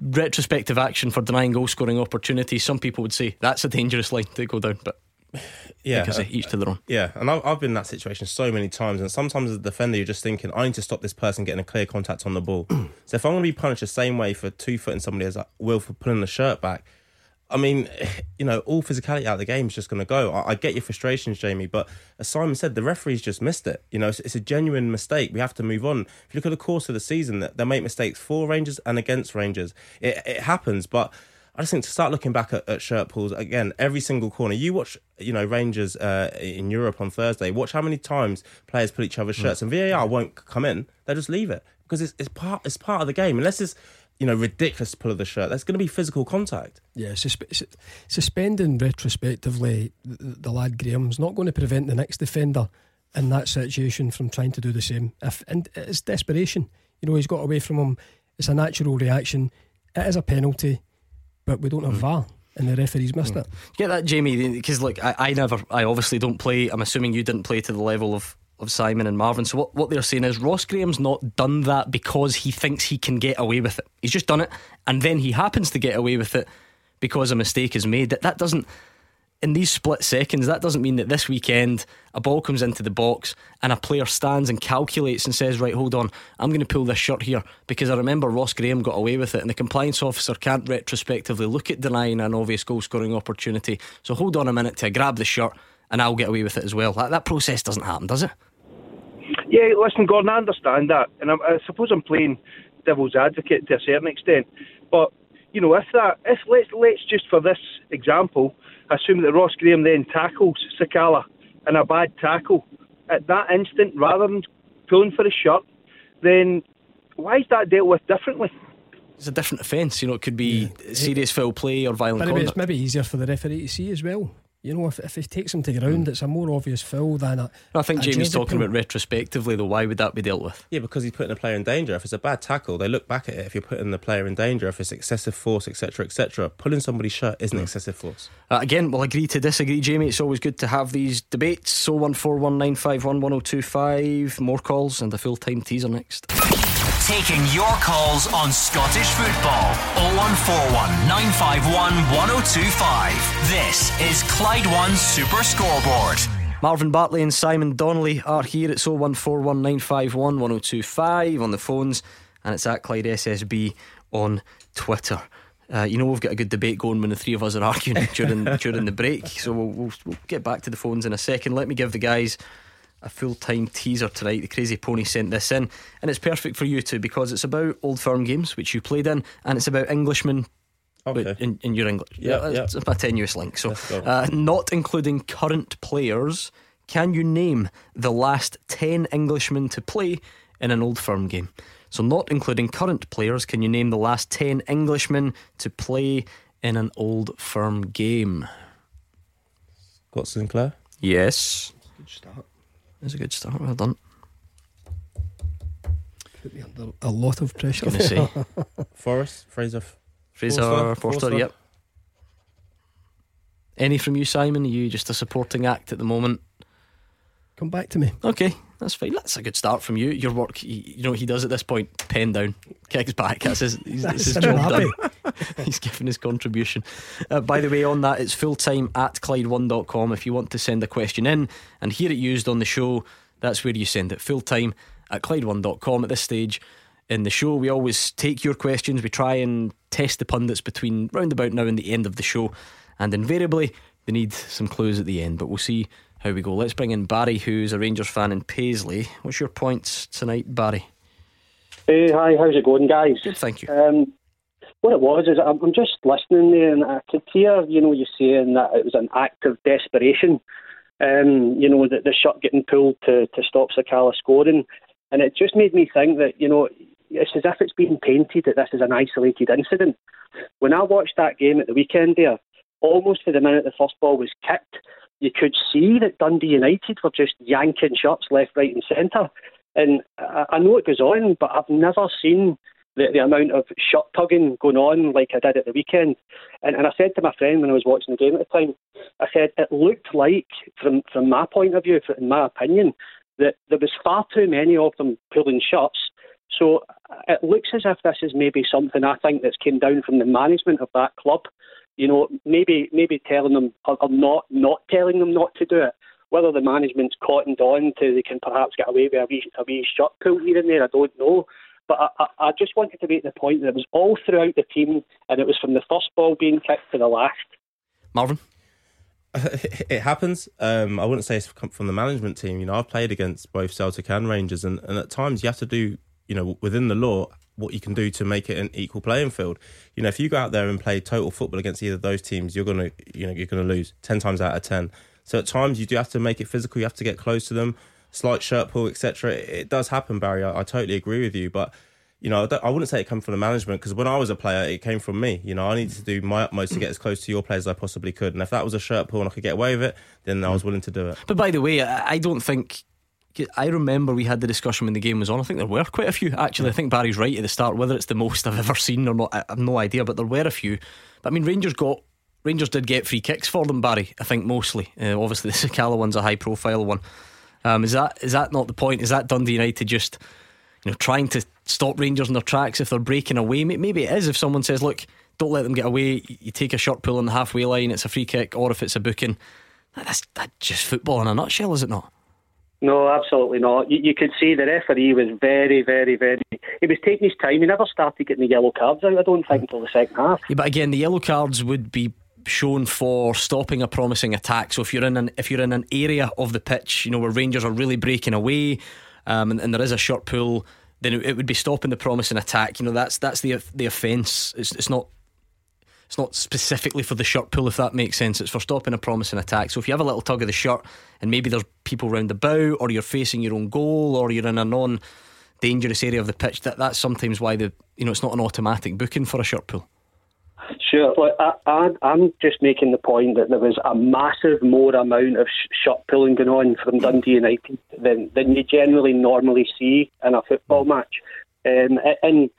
Retrospective action for denying goal scoring opportunities. Some people would say that's a dangerous line to go down, but Yeah, like I say, uh, each to their own. Yeah, and I've, I've been in that situation so many times, and sometimes as a defender, you're just thinking, I need to stop this person getting a clear contact on the ball. <clears throat> so if I'm going to be punished the same way for two footing somebody as I will for pulling the shirt back, I mean, <sighs> you know, all physicality out of the game is just going to go. I, I get your frustrations, Jamie, but as Simon said, the referee's just missed it. You know, it's, it's a genuine mistake. We have to move on. If you look at the course of the season, that they make mistakes for Rangers and against Rangers. It, it happens, but I just think to start looking back at, at shirt pulls again, every single corner. You watch, you know, Rangers uh, in Europe on Thursday. Watch how many times players pull each other's shirts, and VAR won't come in. They just leave it because it's, it's part it's part of the game. Unless it's you know ridiculous to pull of the shirt, there's going to be physical contact. Yeah, suspe- sus- suspending retrospectively the, the lad Graham's not going to prevent the next defender in that situation from trying to do the same. If and it's desperation, you know, he's got away from him. It's a natural reaction. It is a penalty, but we don't have mm. VAR, and the referee's missed mm. it. Get that, Jamie? Because look, I, I never, I obviously don't play. I'm assuming you didn't play to the level of, of Simon and Marvin. So what, what they're saying is Ross Graham's not done that because he thinks he can get away with it. He's just done it, and then he happens to get away with it because a mistake is made. That that doesn't in these split seconds, that doesn't mean that this weekend a ball comes into the box and a player stands and calculates and says, Right, hold on, I'm going to pull this shirt here because I remember Ross Graham got away with it, and the compliance officer can't retrospectively look at denying an obvious goal scoring opportunity. So hold on a minute to grab the shirt and I'll get away with it as well. That, that process doesn't happen, does it? Yeah, listen, Gordon, I understand that, and I'm, I suppose I'm playing devil's advocate to a certain extent. But you know, if that, if let's let's just for this example, assume that Ross Graham then tackles Sakala in a bad tackle at that instant, rather than pulling for his shirt, then why is that dealt with differently? It's a different offence. You know, it could be yeah. serious foul play or violent but conduct. It's maybe easier for the referee to see as well. You know, if, if he takes him to ground, it's a more obvious foul than a. I think Jamie's talking about retrospectively, though. Why would that be dealt with? Yeah, because he's putting a player in danger. If it's a bad tackle, they look back at it. If you're putting the player in danger, if it's excessive force, etc., etc., pulling somebody's shirt isn't mm. excessive force. Uh, again, we'll agree to disagree, Jamie. It's always good to have these debates. So one four one nine five one one zero oh two five. More calls and the full time teaser next. Taking your calls on Scottish football 0141 951 1025. This is Clyde One Super Scoreboard. Marvin Bartley and Simon Donnelly are here at 0141 951 1025 on the phones, and it's at Clyde SSB on Twitter. Uh, you know we've got a good debate going when the three of us are arguing during <laughs> during the break, so we'll, we'll, we'll get back to the phones in a second. Let me give the guys a full time teaser tonight. The Crazy Pony sent this in, and it's perfect for you too because it's about old firm games which you played in, and it's about Englishmen. Okay. In, in your English, yeah, yeah, it's a tenuous link. So, uh, not including current players, can you name the last ten Englishmen to play in an old firm game? So, not including current players, can you name the last ten Englishmen to play in an old firm game? Scott Sinclair. Yes. Good start. That's a good start. Well done. Put me under a lot of pressure. Gonna say <laughs> Forrest Fraser. Fraser Forster, Forster, Yep. Any from you, Simon? Are you just a supporting act at the moment? Come back to me. Okay, that's fine. That's a good start from you. Your work, you know he does at this point? Pen down, kicks back. That's his, he's, that's his job done. <laughs> he's given his contribution. Uh, by the way, on that, it's full time at Clyde1.com. If you want to send a question in and hear it used on the show, that's where you send it. Full time at Clyde1.com. At this stage in the show, we always take your questions. We try and test the pundits between roundabout now and the end of the show, and invariably they need some clues at the end. But we'll see how we go. Let's bring in Barry, who's a Rangers fan in Paisley. What's your points tonight, Barry? Hey, hi, how's it going, guys? Good, thank you. Um, what it was is I'm just listening there, and I could hear, you know, you saying that it was an act of desperation. Um, you know, that the shot getting pulled to, to stop Sakala scoring. And it just made me think that, you know, it's as if it's being painted that this is an isolated incident. When I watched that game at the weekend there, almost for the minute the first ball was kicked, you could see that Dundee United were just yanking shots left, right, and centre. And I, I know it goes on, but I've never seen the, the amount of shot tugging going on like I did at the weekend. And, and I said to my friend when I was watching the game at the time, I said it looked like, from from my point of view, in my opinion, that there was far too many of them pulling shots. So uh, it looks as if this is maybe something I think that's came down from the management of that club you know, maybe maybe telling them or, not not telling them not to do it. Whether the management's cottoned on to they can perhaps get away with a wee, a wee shot pull here and there, I don't know. But I, I, I just wanted to make the point that it was all throughout the team, and it was from the first ball being kicked to the last. Marvin. <laughs> it happens. Um, I wouldn't say it's from the management team. You know, I've played against both Celtic and Rangers, and, and at times you have to do, you know, within the law, what you can do to make it an equal playing field. You know, if you go out there and play total football against either of those teams, you're gonna you know you're gonna lose ten times out of ten. So at times you do have to make it physical. You have to get close to them, slight shirt pull, etc. It, does happen, Barry. I, I, totally agree with you, but. You know, I, I wouldn't say it came from the management because when I was a player, it came from me. You know, I needed to do my utmost to get as close to your players as I possibly could. And if that was a shirt pull and I could get away with it, then I mm. was willing to do it. But by the way, I don't think I remember we had the discussion when the game was on. I think there were quite a few. Actually, I think Barry's right at the start. Whether it's the most I've ever seen or not, I have no idea. But there were a few. But I mean, Rangers got Rangers did get free kicks for them, Barry. I think mostly. Uh, obviously, <laughs> the Sakala one's a high profile one. Um, is that is that not the point? Is that Dundee United just you know trying to stop Rangers in their tracks if they're breaking away? Maybe it is. If someone says, "Look, don't let them get away. You take a short pull on the halfway line, it's a free kick, or if it's a booking. That's, that's just football in a nutshell, is it not? No, absolutely not. You, you could see the referee was very, very, very. He was taking his time. He never started getting the yellow cards out. I don't think until the second half. Yeah, but again, the yellow cards would be shown for stopping a promising attack. So if you're in an if you're in an area of the pitch, you know where Rangers are really breaking away, um, and, and, there is a short pull, then it, it, would be stopping the promising attack. You know that's that's the the offence. It's, it's not it's not specifically for the shirt pull, if that makes sense. It's for stopping a promising attack. So if you have a little tug of the shirt and maybe there's people round bow, or you're facing your own goal, or you're in a non dangerous area of the pitch, that, that's sometimes why the you know it's not an automatic booking for a shirt pull. Sure. Well, I, am just making the point that there was a massive more amount of sh- shot pulling going on from Dundee United than, than you generally normally see in a football match. Um, and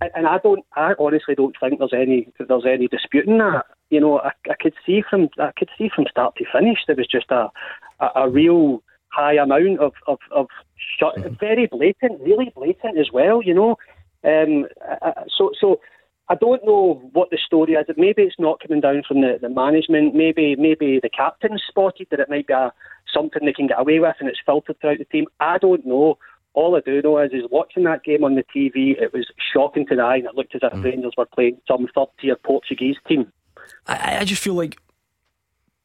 and I don't, I honestly don't think there's any there's any disputing that. You know, I, I could see from I could see from start to finish there was just a a, a real high amount of of, of shot, mm-hmm. very blatant, really blatant as well. You know, um, so so. I don't know what the story is. Maybe it's not coming down from the, the management. Maybe maybe the captain spotted that it might be a, something they can get away with, and it's filtered throughout the team. I don't know. All I do know is, is watching that game on the TV, it was shocking to the eye, and it looked as if mm. Rangers were playing some third tier Portuguese team. I, I just feel like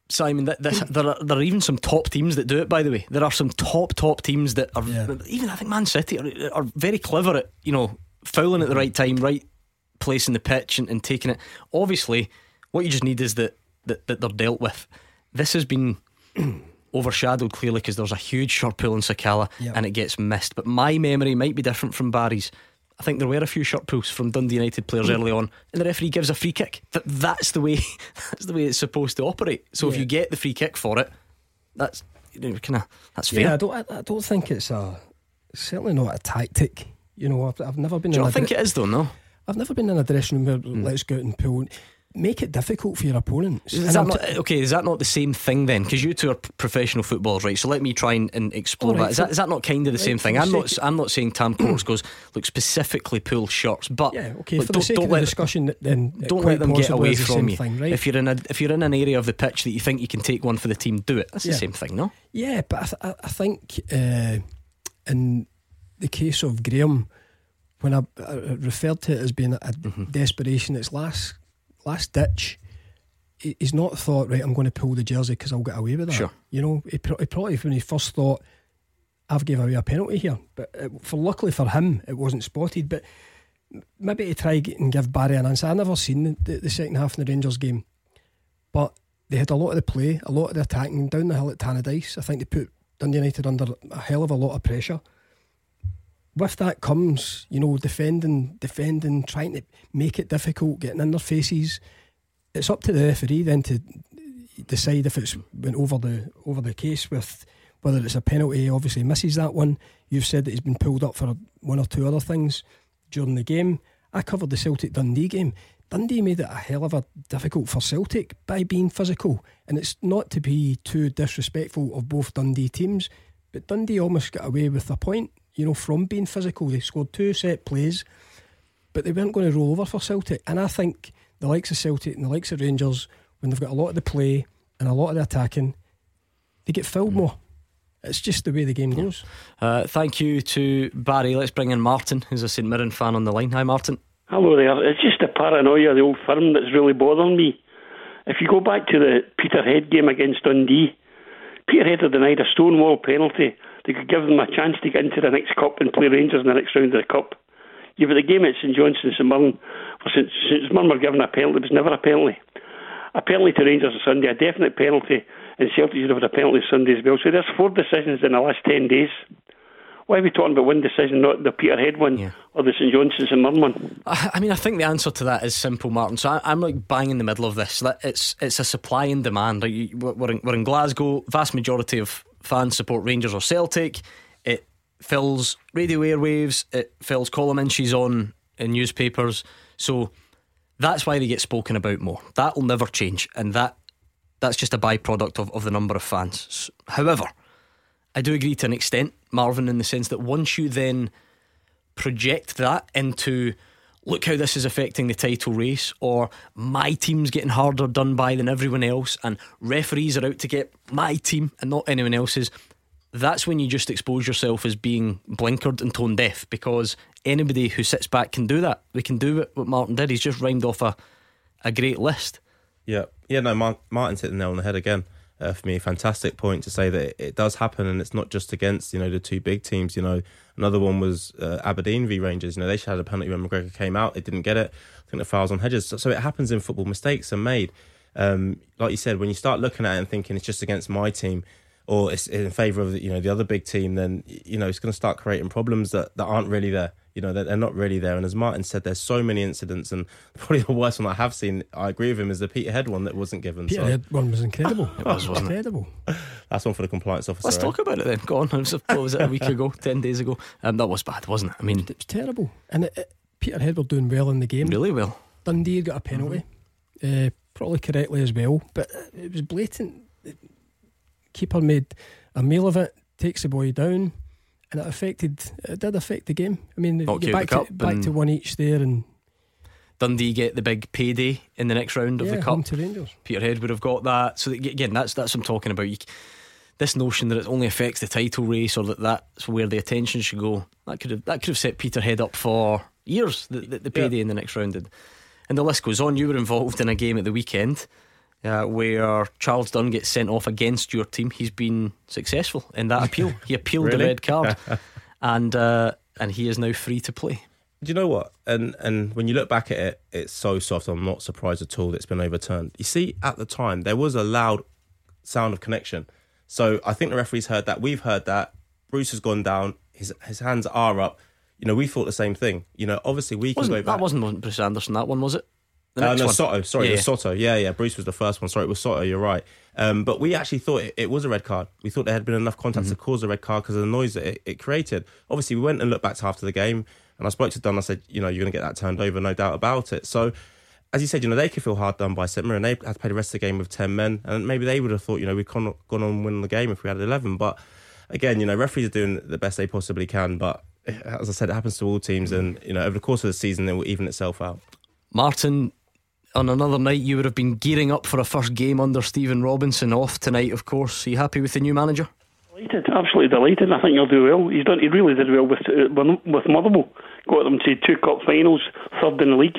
Simon, that, that, there, are, there are even some top teams that do it. By the way, there are some top top teams that are yeah. even. I think Man City are, are, very clever at you know fouling at the right time, right place in the pitch, and, and taking it. Obviously, what you just need is that that, that they're dealt with. This has been <clears throat> overshadowed clearly because there's a huge short pull in Sakala yep. and it gets missed. But my memory might be different from Barry's. I think there were a few short pulls from Dundee United players mm. early on, and the referee gives a free kick. That that's the way <laughs> that's the way it's supposed to operate. So yeah. if you get the free kick for it, that's you know, kind of that's fair. Yeah, I don't I, I, don't think it's a certainly not a tactic. You know, I've, I've never been. Do you think it is though? No, I've never been in a dressing room where mm. let's go out and pull make it difficult for your opponents. Is that not, okay, is that not the same thing then? Because you two are professional footballers, right? So let me try and, and explore right, that. Is, that. is that not kind of the right, same thing? I'm not. I'm not saying Tam <clears throat> Courts goes look specifically pull shots, but yeah, okay. Look, for the sake of the discussion, then don't let them get away from you. Thing, right? If you're in a if you're in an area of the pitch that you think you can take one for the team, do it. That's yeah. the same thing, no? Yeah, but I, th- I think uh, in the case of Graham. When I, I referred to it as being a, mm-hmm. desperation, it's last last ditch he's not thought right. I'm going to pull the jersey because I'll get away with that. Sure. You know, he, he probably when he first thought I've gave away a penalty here, but it, for luckily for him it wasn't spotted. But maybe to try and give Barry an answer. I've never seen the, the second half in the Rangers game, but they had a lot of the play, a lot of the attacking down the hill at Tannadice. I think they put Dundee United under a hell of a lot of pressure. With that comes, you know, defending, defending, trying to make it difficult, getting in their faces it's up to the referee then to decide if it's went over the over the case with whether it's a penalty. Obviously, misses that one. You've said that he's been pulled up for one or two other things during the game. I covered the Celtic Dundee game. Dundee made it a hell of a difficult for Celtic by being physical, and it's not to be too disrespectful of both Dundee teams, but Dundee almost got away with a point. You know, from being physical, they scored two set plays, but they weren't going to roll over for Celtic, and I think the likes of Celtic and the likes of Rangers, when they've got a lot of the play and a lot of the attacking, they get filled mm. more. It's just the way the game goes. Uh, thank you to Barry. Let's bring in Martin, who's a St Mirren fan on the line. Hi, Martin. Hello there. It's just the paranoia of the old firm that's really bothering me. If you go back to the Peterhead game against Dundee, Peterhead had denied a stonewall penalty. They could give them a chance to get into the next cup and play Rangers in the next round of the cup. You've got the game at St Johnstone, St Mirren. Since, since Mirren were given a penalty, it was never a penalty. A penalty to Rangers on Sunday, a definite penalty, and Celtic should have had a penalty Sunday as well. So there's four decisions in the last 10 days. Why are we talking about one decision, not the Peterhead one yeah. or the St Johnstone's and Mirren one? I mean, I think the answer to that is simple, Martin. So I, am like bang in the middle of this. It's it's a supply and demand. we're, in, we're in Glasgow. Vast majority of fans support Rangers or Celtic It fills radio airwaves, it fills column inches on in newspapers. So that's why they get spoken about more. That will never change, and that that's just a byproduct of, of the number of fans. However, I do agree to an extent, Marvin, in the sense that once you then project that into look how this is affecting the title race, or my team's getting harder done by than everyone else, and referees are out to get my team and not anyone else's. That's when you just expose yourself as being blinkered and tone deaf because anybody who sits back can do that. We can do what Martin did. He's just rhymed off a, a great list. Yeah, yeah. No, Mar- Martin's hit the nail on the head again. Uh, for me, fantastic point to say that it, does happen, and it's not just against you know the two big teams. You know, another one was uh, Aberdeen v Rangers. You know, they should have a penalty when McGregor came out. They didn't get it. I think the fouls on Hedges. So, so it happens in football. Mistakes are made. Um, like you said, when you start looking at it and thinking it's just against my team, or it's in favour of the, you know the other big team, then you know it's going to start creating problems that, that aren't really there you know, they're, they're not really there. And as Martin said, there's so many incidents, and <laughs> probably the worst one I have seen, I agree with him, is the Peterhead one that wasn't given. Peterhead so. one was incredible. <laughs> it was, wasn't incredible. That's one for the compliance officer. Let's talk about it then. Go on. <laughs> What was it, a week ago, 10 days ago? Um, that was bad, wasn't it? I mean, it was terrible. And it, it, Peterhead were doing well in the game. Really well. Dundee got a penalty, mm-hmm. uh, probably correctly as well, but it was blatant. Keeper made a meal of it, takes the boy down and it affected. It did affect the game. I mean, get back to back to one each there, and Dundee get the big payday in the next round of yeah, the cup. to Rangers. Peterhead would have got that. So again, that's that's what I'm talking about. You, this notion that it only affects the title race or that that's where the attention should go. That could have that could have set Peterhead up for years. The, the, the payday yeah. in the next round, and, and the list goes on. You were involved in a game at the weekend. Uh, where Charles Dunne gets sent off against your team. He's been successful in that appeal. He <laughs> appealed really? the red card, <laughs> and uh, and he is now free to play. Do you know what? And and when you look back at it, it's so soft. I'm not surprised at all that it's been overturned. You see, at the time there was a loud sound of connection, so I think the referees heard that. We've heard that. Bruce has gone down. His his hands are up. You know, we thought the same thing. You know, obviously we wasn't, can go back. That wasn't Bruce Anderson. That one was it? Uh, no, one. Soto. Sorry, yeah, it was Soto. Yeah, yeah. Bruce was the first one. Sorry, it was Soto. You're right. Um, but we actually thought it, it, was a red card. We thought there had been enough contact mm-hmm. to cause a red card because of the noise that it, it, created. Obviously, we went and looked back to after the game, and I spoke to Dunne. I said, you know, you're going to get that turned over, no doubt about it. So, as you said, you know, they could feel hard done by St and They had to play the rest of the game with 10 men, and maybe they would have thought, you know, we'd gone, gone on winning the game if we had 11. But again, you know, referees are doing the best they possibly can. But as I said, it happens to all teams, and, you know, over the course of the season, it will even itself out. Martin, on another night, you would have been gearing up for a first game under Stephen Robinson. Off tonight, of course. Are you happy with the new manager? Delighted, absolutely delighted. I think he'll do well. He's done. He really did well with uh, with Motherwell. Got them to two cup finals, third in the league,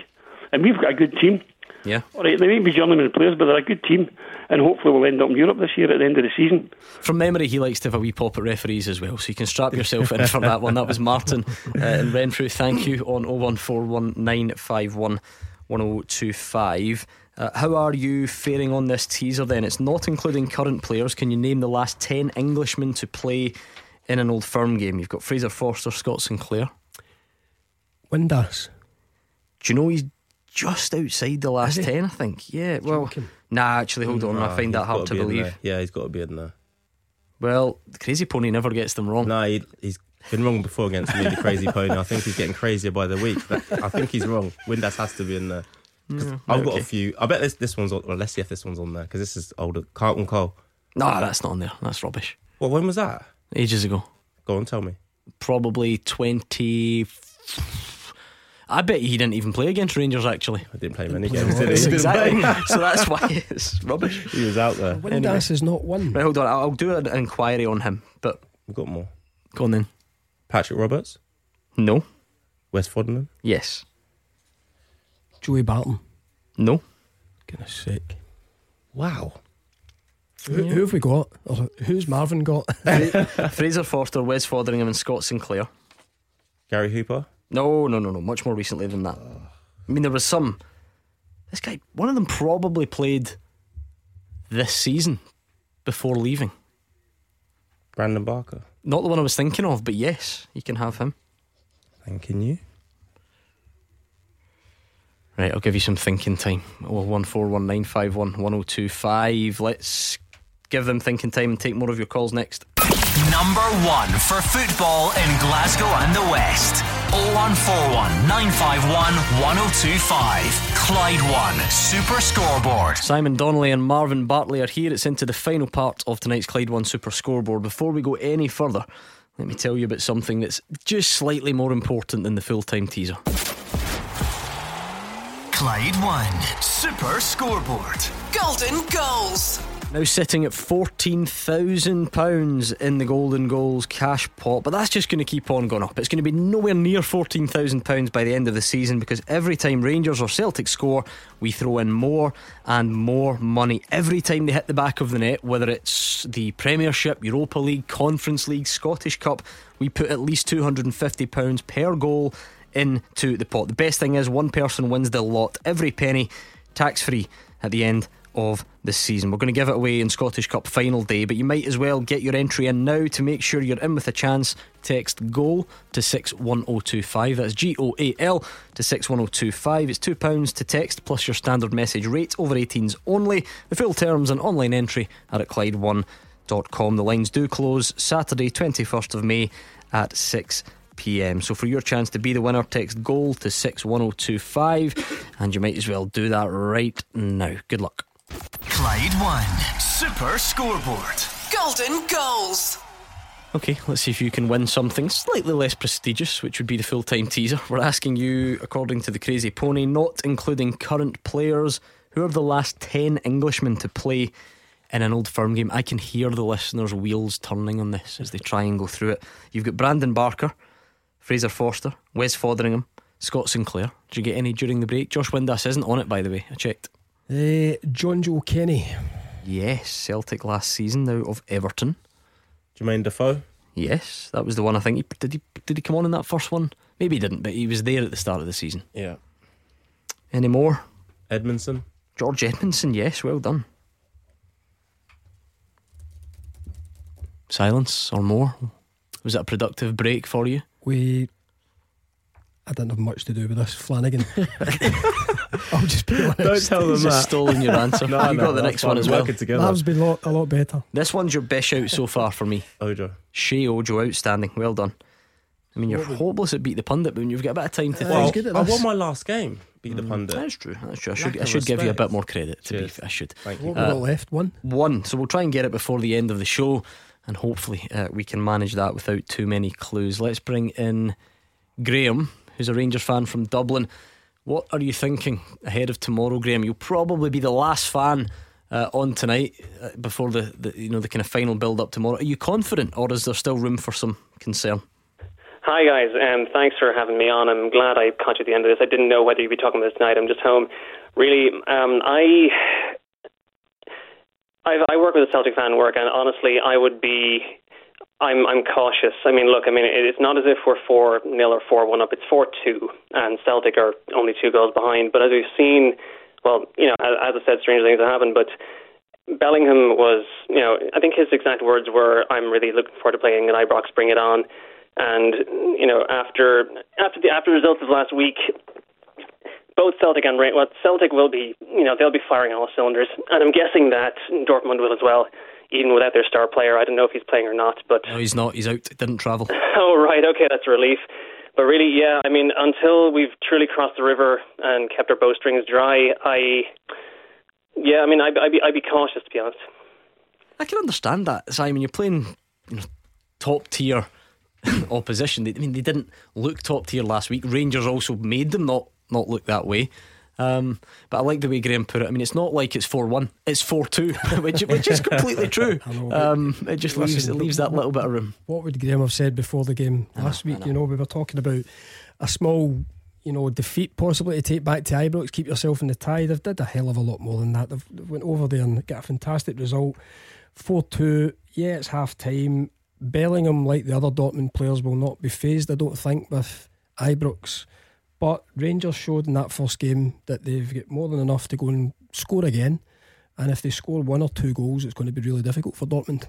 and we've got a good team. Yeah. All right, they may be journeyman players, but they're a good team, and hopefully we'll end up in Europe this year at the end of the season. From memory, he likes to have a wee pop at referees as well, so you can strap yourself in for that one. That was Martin uh, in Renfrew. Thank you on 0141951 1025. Uh, how are you faring on this teaser then? It's not including current players. Can you name the last 10 Englishmen to play in an old firm game? You've got Fraser Forster, Scott Sinclair. Windass. Do you know he's just outside the last 10, I think? Yeah, well, nah, actually, hold on. I find that hard to believe. Yeah, he's got to be in there. Well, the Crazy Pony never gets them wrong. No, he, he's been wrong before against me, the Crazy Pony. I think he's getting crazier by the week. But I think he's wrong. Windass has to be in there. Mm, yeah, I've okay. got a few. I bet this this one's on. Well, let's see if this one's on there because this is older. Carlton Cole. No, that's not on there. That's rubbish. Well, when was that? Ages ago. Go on, tell me. Probably twenty. I bet he didn't even play against Rangers. Actually, I didn't play many <laughs> games. Did he? exactly. so that's why it's rubbish. He was out there. Windass anyway. is not one. Right, hold on. I'll do an inquiry on him. But we've got more. Go on then. Patrick Roberts. No. Wes Foderingham. Yes. Joey Barton. No. Goodness sake. Wow. Who, who have we got? Or who's Marvin got? <laughs> Fraser Forster, Wes Foderingham, and Scott Sinclair. Gary Hooper? No, no, no, no. Much more recently than that. I mean, there was some. This guy, one of them probably played this season before leaving. Brandon Barker? Not the one I was thinking of, but yes, you can have him. Thanking you. Right, I'll give you some thinking time. Oh, one four one nine five one one zero two five. Let's give them thinking time and take more of your calls next. Number one for football in Glasgow and the West. 0141 951 1025. Clyde One Super Scoreboard. Simon Donnelly and Marvin Bartley are here. It's into the final part of tonight's Clyde One Super Scoreboard. Before we go any further, let me tell you about something that's just slightly more important than the full time teaser. Clyde One Super Scoreboard. Golden Goals. Now sitting at £14,000 in the Golden Goals cash pot, but that's just going to keep on going up. It's going to be nowhere near £14,000 by the end of the season because every time Rangers or Celtic score, we throw in more and more money. Every time they hit the back of the net, whether it's the Premiership, Europa League, Conference League, Scottish Cup, we put at least £250 per goal into the pot. The best thing is one person wins the lot, every penny tax free at the end of the season. We're going to give it away in Scottish Cup final day, but you might as well get your entry in now to make sure you're in with a chance. Text GOAL to 61025. That's G O A L to 61025. It's £2 to text plus your standard message rate over 18s only. The full terms and online entry are at Clyde1.com. The lines do close Saturday, 21st of May at 6 pm. So for your chance to be the winner, text goal to 61025 and you might as well do that right now. Good luck. Clyde One Super Scoreboard. Golden Goals. Okay, let's see if you can win something slightly less prestigious, which would be the full time teaser. We're asking you, according to the Crazy Pony, not including current players, who are the last 10 Englishmen to play in an old firm game? I can hear the listeners' wheels turning on this as they try and go through it. You've got Brandon Barker, Fraser Forster, Wes Foderingham, Scott Sinclair. Did you get any during the break? Josh Windass isn't on it, by the way. I checked. Uh, Jonjoe Kenny. Yes, Celtic last season now of Everton. Jermaine Defoe. Yes, that was the one. I think he did. He did he come on in that first one? Maybe he didn't, but he was there at the start of the season. Yeah. Any more? Edmundson. George Edmundson. Yes, well done. Silence or more? Was that a productive break for you? We. I didn't have much to do with this. Flanagan. <laughs> I'll just be honest. Don't tell them He's that. stolen your answer. <laughs> No, you no, got the next one as well. together. That's been a lot, a lot better. This one's your best shout so far for me. Ojo. Sheyi Ojo, outstanding. Well done. I mean, you're hopeless at beat the pundit, but when you've got a bit of time to Well, think. I won my last game. Beat the pundit. That's true. That's true. I should, Lack I of should give you a respect. bit more credit. To be, Cheers. fair. I should. Thank you. What we got left? One. One. So we'll try and get it before the end of the show, and hopefully uh, we can manage that without too many clues. Let's bring in Graham, who's a Rangers fan from Dublin. What are you thinking ahead of tomorrow, Graham? You'll probably be the last fan uh, on tonight uh, before the, the you know the kind of final build up tomorrow. Are you confident, or is there still room for some concern? Hi guys, um, thanks for having me on. I'm glad I caught you at the end of this. I didn't know whether you'd be talking about this tonight. I'm just home. Really, um, I I've, I work with a Celtic fan work, and honestly, I would be. I'm I'm cautious. I mean, look, I mean, it's not as if we're four nil or four one up. It's four two, and Celtic are only two goals behind. But as we've seen, well, you know, as, as I said, strange things have happened. But Bellingham was, you know, I think his exact words were, "I'm really looking forward to playing at Ibrox. Bring it on." And you know, after after the after the results of last week, both Celtic and Ra- well, Celtic will be, you know, they'll be firing all cylinders, and I'm guessing that Dortmund will as well, even without their star player. I don't know if he's playing or not, but No, he's not. He's out. Didn't travel. <laughs> oh right, okay, that's a relief. But really, yeah, I mean, until we've truly crossed the river and kept our bowstrings dry, I, yeah, I mean, I'd, I'd be I'd be cautious to be honest. I can understand that, Simon. You're playing you know, top tier <laughs> opposition. I mean, they didn't look top tier last week. Rangers also made them not not look that way. Um, but I like the way Graham put it. I mean, it's not like it's four one; it's four two, <laughs> which which is completely true. <laughs> Um, it just leaves Listen, it leaves that little bit of room. What would Graham have said before the game last week? You know, we were talking about a small, you know, defeat possibly to take back to Ibrox, keep yourself in the tie. They've did a hell of a lot more than that. They've, they went over there and got a fantastic result. 4 2. Yeah, it's half time. Bellingham, like the other Dortmund players, will not be phased, I don't think, with Ibrox. But Rangers showed in that first game that they've got more than enough to go and score again. And if they score one or two goals, it's going to be really difficult for Dortmund.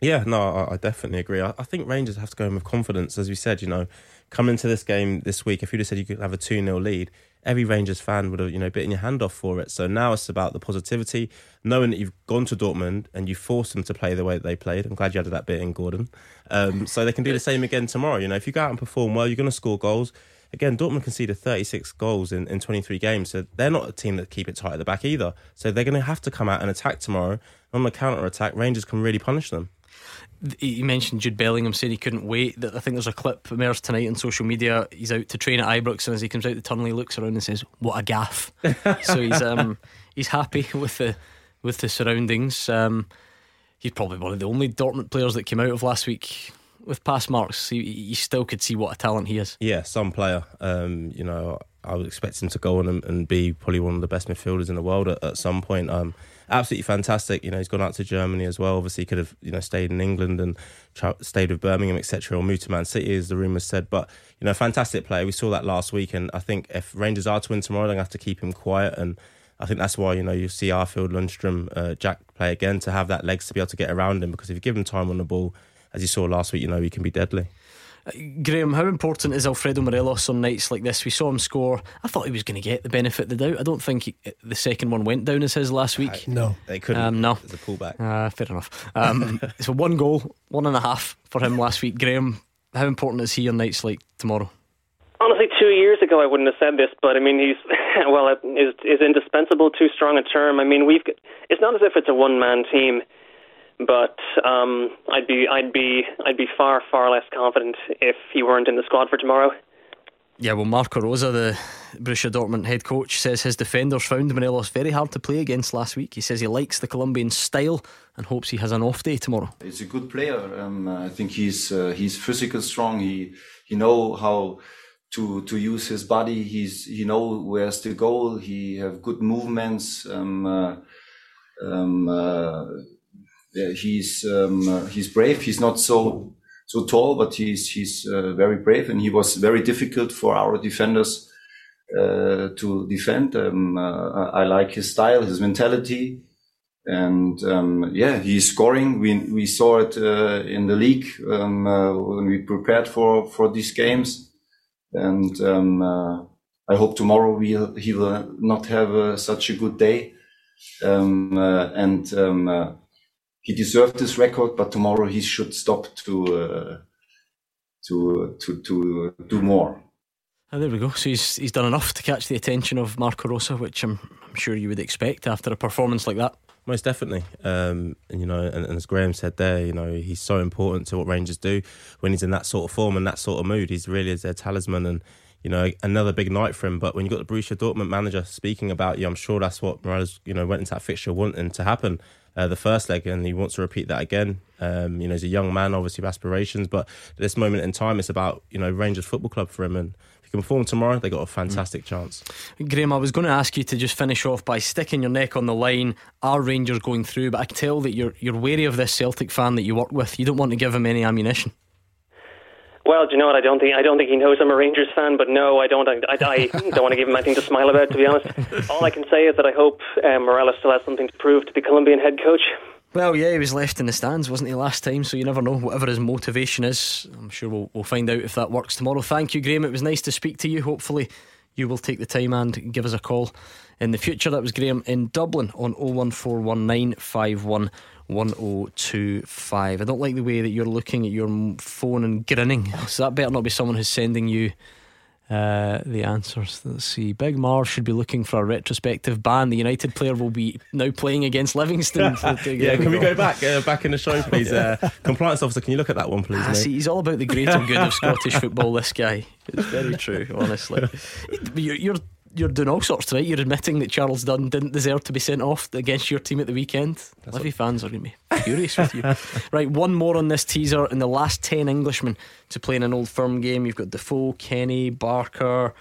Yeah, no, I, I definitely agree. I, I think Rangers have to go in with confidence, as we said. You know, coming into this game this week, if you'd have said you could have a two 0 lead, every Rangers fan would have you know bitten your hand off for it. So now it's about the positivity, knowing that you've gone to Dortmund and you forced them to play the way that they played. I'm glad you added that bit in, Gordon. Um, so they can do the same again tomorrow. You know, if you go out and perform well, you're going to score goals. Again, Dortmund conceded 36 goals in, in 23 games, so they're not a team that keep it tight at the back either. So they're going to have to come out and attack tomorrow. On the counter attack, Rangers can really punish them. You mentioned Jude Bellingham said he couldn't wait. That I think there's a clip emerged tonight on social media. He's out to train at Ibrox, and as he comes out the tunnel, he looks around and says, "What a gaff!" <laughs> so he's um, he's happy <laughs> with the with the surroundings. Um, he's probably one of the only Dortmund players that came out of last week with pass marks. You, still could see what a talent he is. Yeah, some player. Um, you know, I would expect him to go on and, and, be probably one of the best midfielders in the world at, at some point. Um, absolutely fantastic. You know, he's gone out to Germany as well. Obviously, he could have you know stayed in England and stayed with Birmingham, etc., or moved to Man City, as the rumours said. But you know, fantastic player. We saw that last week, and I think if Rangers are to win tomorrow, they're going to have to keep him quiet. And I think that's why you know you see Arfield, Lundstram, uh, Jack play again to have that legs to be able to get around him. Because if you give him time on the ball, as you saw last week, you know he can be deadly. Graham, how important is Alfredo Morelos on nights like this? We saw him score. I thought he was going to get the benefit of the doubt. I don't think he, the second one went down as his last week. no, they couldn't. Um, no, it's a pullback. Uh, fair enough. Um, <laughs> so one goal, one and a half for him last week. Graham, how important is he on nights like tomorrow? Honestly, two years ago I wouldn't have said this, but I mean he's <laughs> well is is indispensable. Too strong a term. I mean we've it's not as if it's a one man team but um, I'd be I'd be I'd be far far less confident if he weren't in the squad for tomorrow. Yeah, well, Marco Rose, the Borussia Dortmund head coach, says his defenders found Morelos very hard to play against last week. He says he likes the Colombian style and hopes he has an off day tomorrow. He's a good player. Um, I think he's uh, he's physical strong. He he know how to to use his body. He's he know where's the goal. He have good movements. Um, uh, um, uh, he's um, uh, he's brave. He's not so so tall, but he's he's uh, very brave, and he was very difficult for our defenders uh, to defend. Um, uh, I like his style, his mentality, and um, yeah, he's scoring. We we saw it uh, in the league um, uh, when we prepared for for these games, and um, I hope tomorrow we he will not have such a good day, um, and he deserved this record, but tomorrow he should stop to uh, to to to do more. Oh, there we go. So he's he's done enough to catch the attention of Marco Rose, which I'm I'm sure you would expect after a performance like that. Most definitely, um, and you know, and, and, as Graham said there, you know, he's so important to what Rangers do when he's in that sort of form and that sort of mood. He's really is their talisman, and you know, another big night for him. But when you have got the Borussia Dortmund manager speaking about you, I'm sure that's what Morelos, you know, went into that fixture wanting to happen uh, the first leg, and he wants to repeat that again. Um, you know, he's a young man, obviously with aspirations, but at this moment in time, it's about you know Rangers Football Club for him, and if he can perform tomorrow, they got a fantastic mm. chance. Graham, I was going to ask you to just finish off by sticking your neck on the line. Are Rangers going through? But I can tell that you're you're wary of this Celtic fan that you work with. You don't want to give him any ammunition. Well, do you know what? I don't think I don't think he knows I'm a Rangers fan, but no, I don't. I, I <laughs> don't want to give him anything to smile about. To be honest, <laughs> all I can say is that I hope um, Morelos still has something to prove to the Colombian head coach. Well, yeah, he was left in the stands, wasn't he, last time? So you never know. Whatever his motivation is, I'm sure we'll, we'll find out if that works tomorrow. Thank you, Graham. It was nice to speak to you. Hopefully, you will take the time and give us a call in the future. That was Graham in Dublin on 0141951 1025. I don't like the way that you're looking at your phone and grinning. <laughs> So that better not be someone who's sending you uh, the answers. Let's see. Big Mar should be looking for a retrospective ban. The United player will be now playing against Livingston. <laughs> yeah, can we go back uh, back in the show, please? Uh, compliance officer, can you look at that one, please? Ah, see, he's all about the greater good of <laughs> Scottish football. This guy, it's very true. Honestly, you're, you're you're doing all sorts tonight. You're admitting that Charles Dunne didn't deserve to be sent off against your team at the weekend. That's Livi fans are going to be furious with you. <laughs> Right, one more on this teaser. In the last 10 Englishmen to play in an old firm game, you've got Defoe, Kenny, Barker,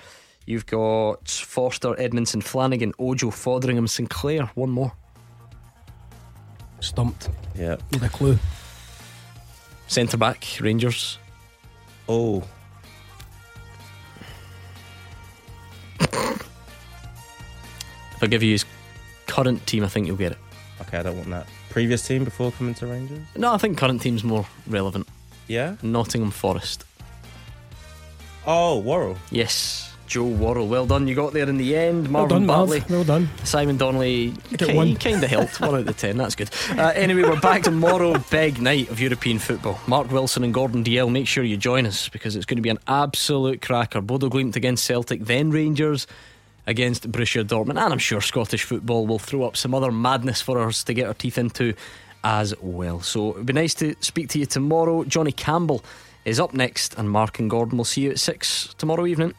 you've got Forster, Edmundson, Flanagan, Ojo, Foderingham, Sinclair. One more. Stumped. Yeah. Need a clue. Centre back, Rangers. Oh. If I give you his current team, I think you'll get it. Okay, I don't want that. Previous team before coming to Rangers? No, I think current team's more relevant. Yeah? Nottingham Forest. Oh, Worrall. Yes. Joe Worrall. Well done. You got there in the end. Marvin well done, Bartley. Well done. Simon Donnelly. He kind of helped. one out of ten. That's good. Uh, anyway, we're back tomorrow. <laughs> Big night of European football. Mark Wilson and Gordon Dalziel. Make sure you join us because it's going to be an absolute cracker. Bodo Glimt against Celtic, then Rangers against Borussia Dortmund. And I'm sure Scottish football will throw up some other madness for us to get our teeth into as well. So it'd be nice to speak to you tomorrow. Johnny Campbell is up next, and Mark and Gordon will see you at six tomorrow evening.